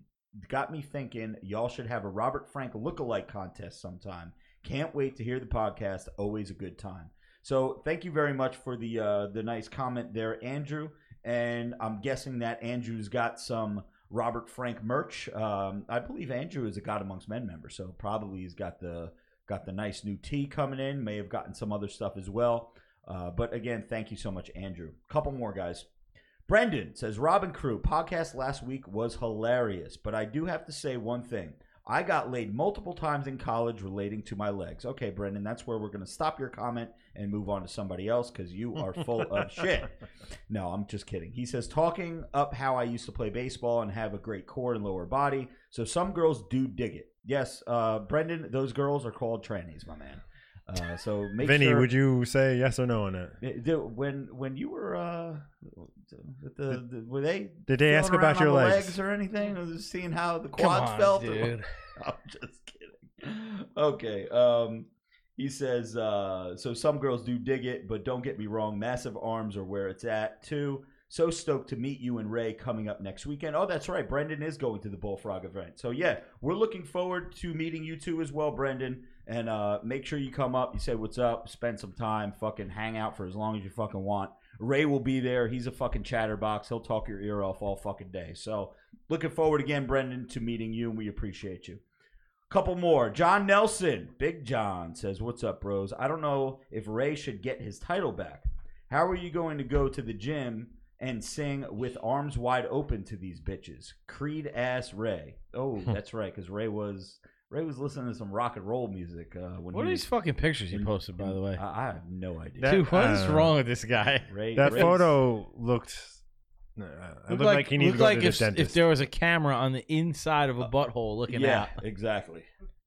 got me thinking y'all should have a Robert Frank lookalike contest sometime. Can't wait to hear the podcast. Always a good time. So thank you very much for the uh, the nice comment there, Andrew. And I'm guessing that Andrew's got some Robert Frank merch. Um, I believe Andrew is a God Amongst Men member, so probably he's got the got the nice new tee coming in. May have gotten some other stuff as well. Uh, but again, thank you so much, Andrew. Couple more guys. Brendan says Robin Crew podcast last week was hilarious, but I do have to say one thing. I got laid multiple times in college relating to my legs. Okay, Brendan, that's where we're going to stop your comment and move on to somebody else because you are full of shit. No, I'm just kidding. He says talking up how I used to play baseball and have a great core and lower body. So some girls do dig it. Yes, uh, Brendan, those girls are called trannies, my man. Uh, so make Vinny, sure. would you say yes or no on that? Eh, when when you were uh, with the, the were they Did they ask about your on the legs? or anything? Or just seeing how the Come quads on, felt. dude. I'm just kidding. Okay. Um, he says uh, so. Some girls do dig it, but don't get me wrong. Massive arms are where it's at too. So stoked to meet you and Ray coming up next weekend. Oh, that's right. Brendan is going to the Bullfrog event. So yeah, we're looking forward to meeting you two as well, Brendan. And uh, make sure you come up. You say what's up. Spend some time. Fucking hang out for as long as you fucking want. Ray will be there. He's a fucking chatterbox. He'll talk your ear off all fucking day. So looking forward again, Brendan, to meeting you, and we appreciate you. Couple more. John Nelson, Big John says, "What's up, bros? I don't know if Ray should get his title back. How are you going to go to the gym and sing with arms wide open to these bitches? Creed ass Ray. Oh, that's right, because Ray was Ray was listening to some rock and roll music uh, when What are he these fucking pictures you posted, by the way? I, I have no idea. That- Dude, what is uh, wrong with this guy? Ray, That Ray's- photo looked. Uh, it Looked looked like, he needed to looked go like to the if, dentist. if there was a camera on the inside of a butthole looking yeah, out. exactly.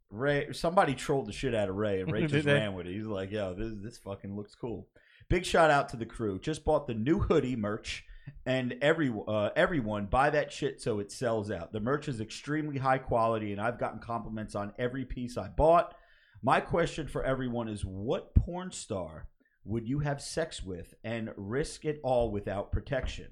Ray, somebody trolled the shit out of Ray, and Ray Did just they? ran with it. He's like, "Yo, this this fucking looks cool." Big shout out to the crew. Just bought the new hoodie merch, and every uh, everyone buy that shit so it sells out. The merch is extremely high quality, and I've gotten compliments on every piece I bought. My question for everyone is: What porn star would you have sex with and risk it all without protection?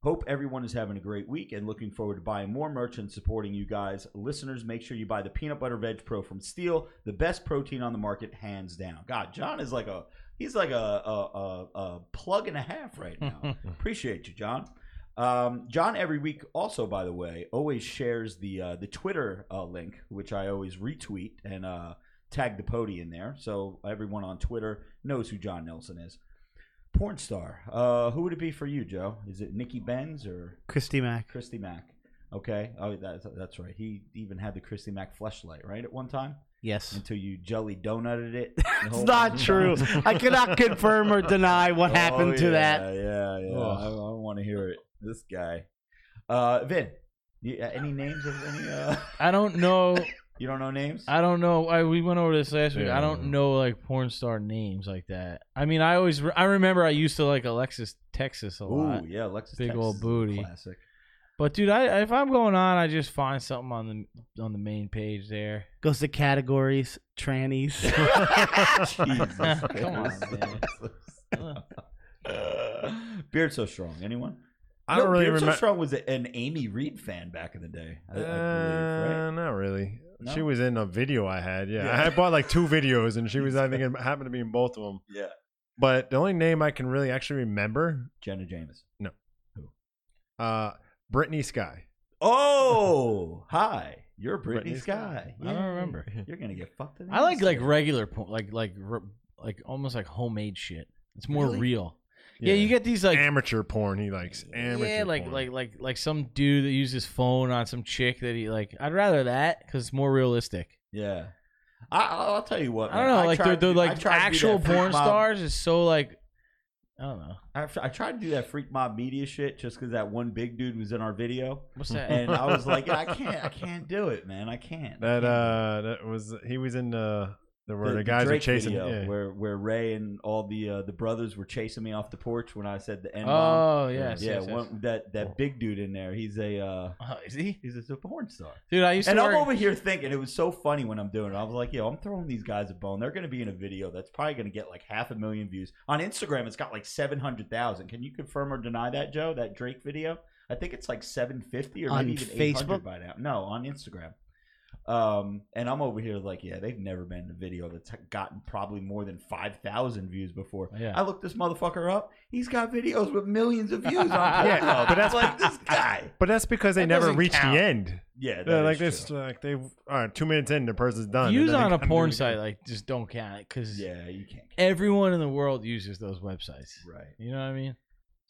Hope everyone is having a great week and looking forward to buying more merch and supporting you guys. Listeners, make sure you buy the Peanut Butter Veg Pro from Steel, the best protein on the market, hands down. God, John is like a he's like a a, a, a plug and a half right now. Appreciate you, John. Um, John every week also, by the way, always shares the uh, the Twitter uh, link, which I always retweet and uh, tag the pody in there, so everyone on Twitter knows who John Nelson is. Porn star. Uh, who would it be for you, Joe? Is it Nikki Benz or Christy Mack. Christy Mack? Okay. Oh, that's that's right. He even had the Christy Mack fleshlight, right? At one time, Yes. until you jelly donutted it. It's not true. I cannot confirm or deny what happened Oh, to that. Yeah, yeah. Ugh. I, I want to hear it. This guy. Uh, Vin. you- uh, any names of any? Uh... I don't know You don't know names? I don't know. I we went over this last week. I don't know like porn star names like that. I mean, I always re- I remember I used to like Alexis Texas a lot. Ooh, yeah, Alexis Big Texas old booty. classic. But dude, I if I'm going on, I just find something on the on the main page there. Goes to categories, trannies. Jesus Come on, Christ. Beard so strong. Anyone? I don't really remember. Beard remember. so strong was an Amy Reid fan back in the day. I, I believe, Uh, right? not really. No? She was in a video I had. Yeah, Yeah. I had bought like two videos, and she was. I think it happened to be in both of them. Yeah. But the only name I can really actually remember, Jenna James. No. Who? Uh, Brittany Sky. Oh, hi. You're Brittany, Brittany Sky. I don't remember. You're gonna get fucked in the I like ass like regular porn, like like r- like almost like homemade shit. It's more Really? real. Yeah. you get these like amateur porn. He likes amateur. yeah, like porn. like like like some dude that uses his phone on some chick that he like. I'd rather that because it's more realistic. Yeah. I, I'll I'll tell you what. I don't man. know, like the, tried the to do- I like tried to do actual that Freak porn Mob- stars is so like I don't know I, I tried to do that freak mob media shit just because that one big dude was in our video, what's that. and I was like, I can't, I can't do it, man. I can't. that. Uh, that was he was in the the where the, guys Drake are chasing. video yeah. where where Ray and all the uh, the brothers were chasing me off the porch when I said the N bomb. oh yes, yeah, yes, yes. one, that that big dude in there. He's a uh, Oh, is he? he's a porn star. Dude, I used to And I'm work. over here thinking it was so funny when I'm doing it. I was like, yo, I'm throwing these guys a bone. They're going to be in a video that's probably going to get like half a million views. On Instagram, it's got like 700,000. Can you confirm or deny that, Joe? That Drake video? I think it's like 750 or On maybe even 800 by now. No, on Instagram. Um, and I'm over here like, yeah, they've never been in a video that's gotten probably more than 5,000 views before. Yeah. I looked this motherfucker up. He's got videos with millions of views on Yeah, Pornhub. but that's- like this guy. But that's because they That never doesn't reached count. the end. Yeah, that They're like is this, true. like they all right, two minutes in, the person's done. Views and then they on a gotta porn it site like just don't count because Yeah, you can't. everyone in the world uses those websites. Right. You know what I mean?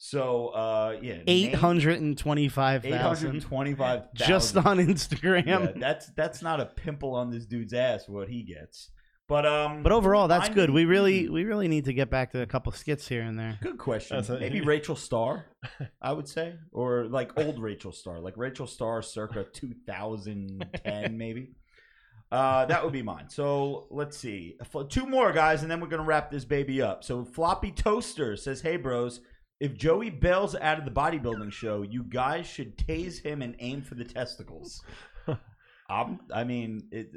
So, uh, yeah, Eight hundred and twenty-five eight hundred and thousand twenty-five just on Instagram. Yeah, that's that's not a pimple on this dude's ass. What he gets, but um, But overall, that's I good. We really, we really need to get back to a couple skits here and there. good question. A- Maybe Rachel Starr, I would say, or like old Rachel Starr, like Rachel Starr, circa two thousand ten, maybe. Uh, that would be mine. So let's see, two more guys, and then we're gonna wrap this baby up. So Floppy Toaster says, "Hey bros, if Joey bails out of the bodybuilding show, you guys should tase him and aim for the testicles." I'm, I mean, it,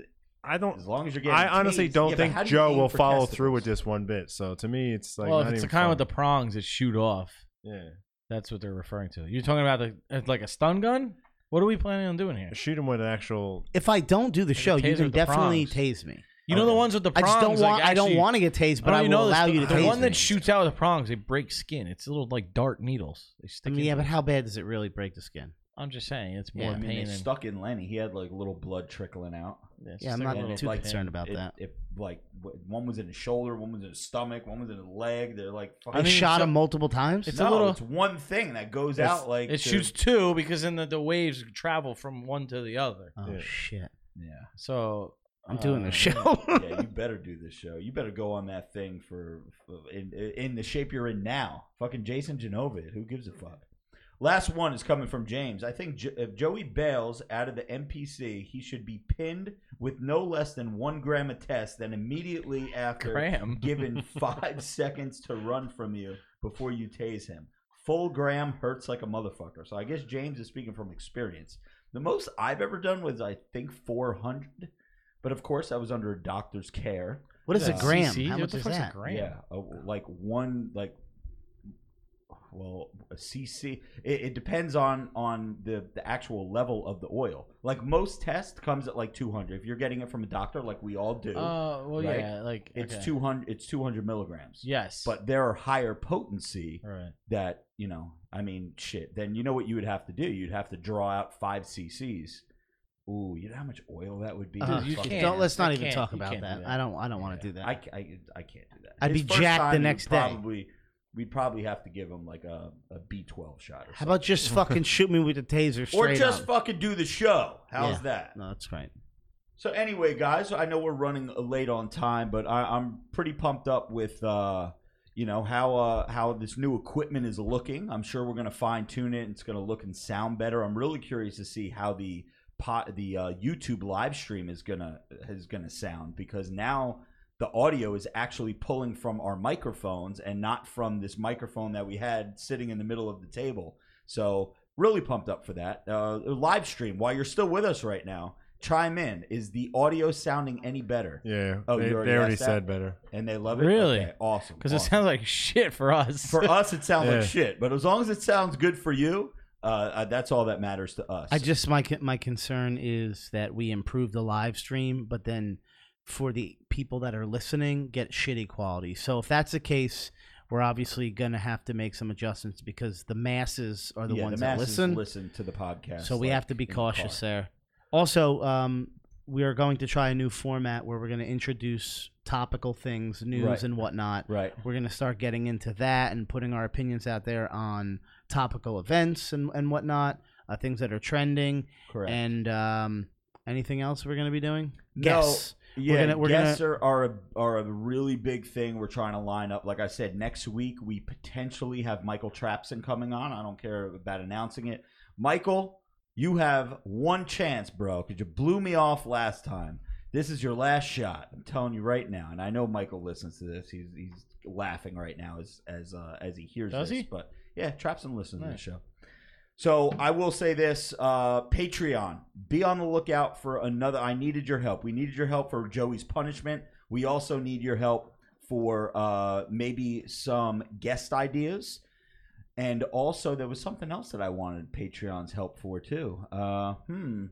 I don't. as long as you're getting. I honestly tased- don't Yeah, think do Joe will follow testicles? through with this one bit. So to me, it's like well, not if it's the kind fun. with the prongs that shoot off, yeah. that's what they're referring to. You're talking about the like a stun gun. What are we planning on doing here? Shoot him with an actual. If I don't do the show, you can definitely prongs. tase me. You know the ones with the I prongs. just don't want. Like I don't actually- want to get tased, but don't I know will you know allow this, you to the, tase the one me. that shoots out with the prongs, they break skin. It's little like dart needles. They I stick. mean, yeah, into but how bad does it really break the skin? I'm just saying it's Yeah, more I mean, pain they than. stuck in Lenny. He had like a little blood trickling out. it's Yeah, I'm like not little too like, concerned about it, that. It, like w- one was in his shoulder, one was in his stomach, one was in his leg. They're like, They fucking- mean, shot so- him multiple times. It's no, a little- It's one thing that goes out like it to- shoots two because then the, the waves travel from one to the other. oh Yeah. shit! Yeah, So I'm doing the um, show. yeah. You better do this show. You better go on that thing for, for in in the shape you're in now. Fucking Jason Genova. Who gives a fuck? Last one is coming from James. I think jo- if Joey bails out of the NPC, he should be pinned with no less than one gram of test. Then immediately after, Graham. given five seconds to run from you before you tase him. Full gram hurts like a motherfucker. So I guess James is speaking from experience. The most I've ever done was I think 400, but of course I was under a doctor's care. What is a gram? CC? How What much the is fuck's a that? gram? Yeah, a, like one like well a cc it, it depends on on the the actual level of the oil like most test comes at like 200 if you're getting it from a doctor like we all do Uh, well, right? yeah, like it's okay. 200 it's 200 milligrams Yes, but there are higher potency right. that you know i mean shit then you know what you would have to do you'd have to draw out five cc's ooh you know how much oil that would be Uh, you Fucking- can't. don't let's not even can't- talk you about can't do that. that. I don't. I don't want to do that. I, I, I can't do that. I'd be first jacked the time, you'd next day. Probably, we'd probably have to give him like a, a B12 shot or How about just fucking shoot me with a taser straight or just up? fucking do the show. How's Yeah. that? No, that's right. So anyway, guys, I know we're running late on time, but I, I'm pretty pumped up with uh, you know how uh, how this new equipment is looking. I'm sure we're gonna fine tune it. and It's gonna look and sound better. I'm really curious to see how the pot, the uh, YouTube live stream is gonna is gonna sound because now the audio is actually pulling from our microphones and not from this microphone that we had sitting in the middle of the table. So really pumped up for that uh, live stream. While you're still with us right now, chime in. Is the audio sounding any better? Yeah. Oh, they, you already they already asked that? said better. And they love it. Really? Okay, awesome. Because it sounds like shit for us. for us it sounds Yeah. like shit, but as long as it sounds good for you, uh, uh, that's all that matters to us. I just my my concern is that we improve the live stream, but then for the people that are listening, get shitty quality. So if that's the case, we're obviously gonna have to make some adjustments because the masses are the yeah, ones the that listen. listen to the podcast. So we like, have to be in the cautious there. Also, um, we are going to try a new format where we're going to introduce topical things, news Right. and whatnot. Right. We're going to start getting into that and putting our opinions out there on topical events and, and whatnot, uh, things that are trending. Correct. And um, anything else we're going to be doing? No, Guests. Yeah, gonna- we're guests are are a, are a really big thing. We're trying to line up. Like I said, next week we potentially have Michael Trapson coming on. I don't care about announcing it. Michael, you have one chance, bro, because you blew me off last time. This is your last shot. I'm telling you right now. And I know Michael listens to this. He's he's laughing right now as as uh, as he hears Does this. he? But yeah, Trapson listens to Nice. the show. So I will say this: uh, Patreon, be on the lookout for another. I needed your help. We needed your help for Joey's punishment. We also need your help for uh, maybe some guest ideas, and also there was something else that I wanted Patreon's help for too. Uh, hmm.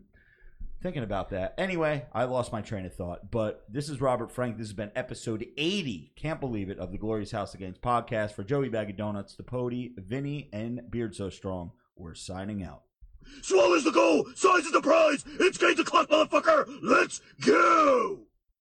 Thinking about that. Anyway, I lost my train of thought. But this is Robert Frank. This has been episode 80. Can't believe it of the Glorious House of Gains podcast for Joey Bag of Donuts, the Pody, Vinny, and Beard So Strong. We're signing out. Swallows the goal, size is the prize. It's game to clock, motherfucker. Let's go.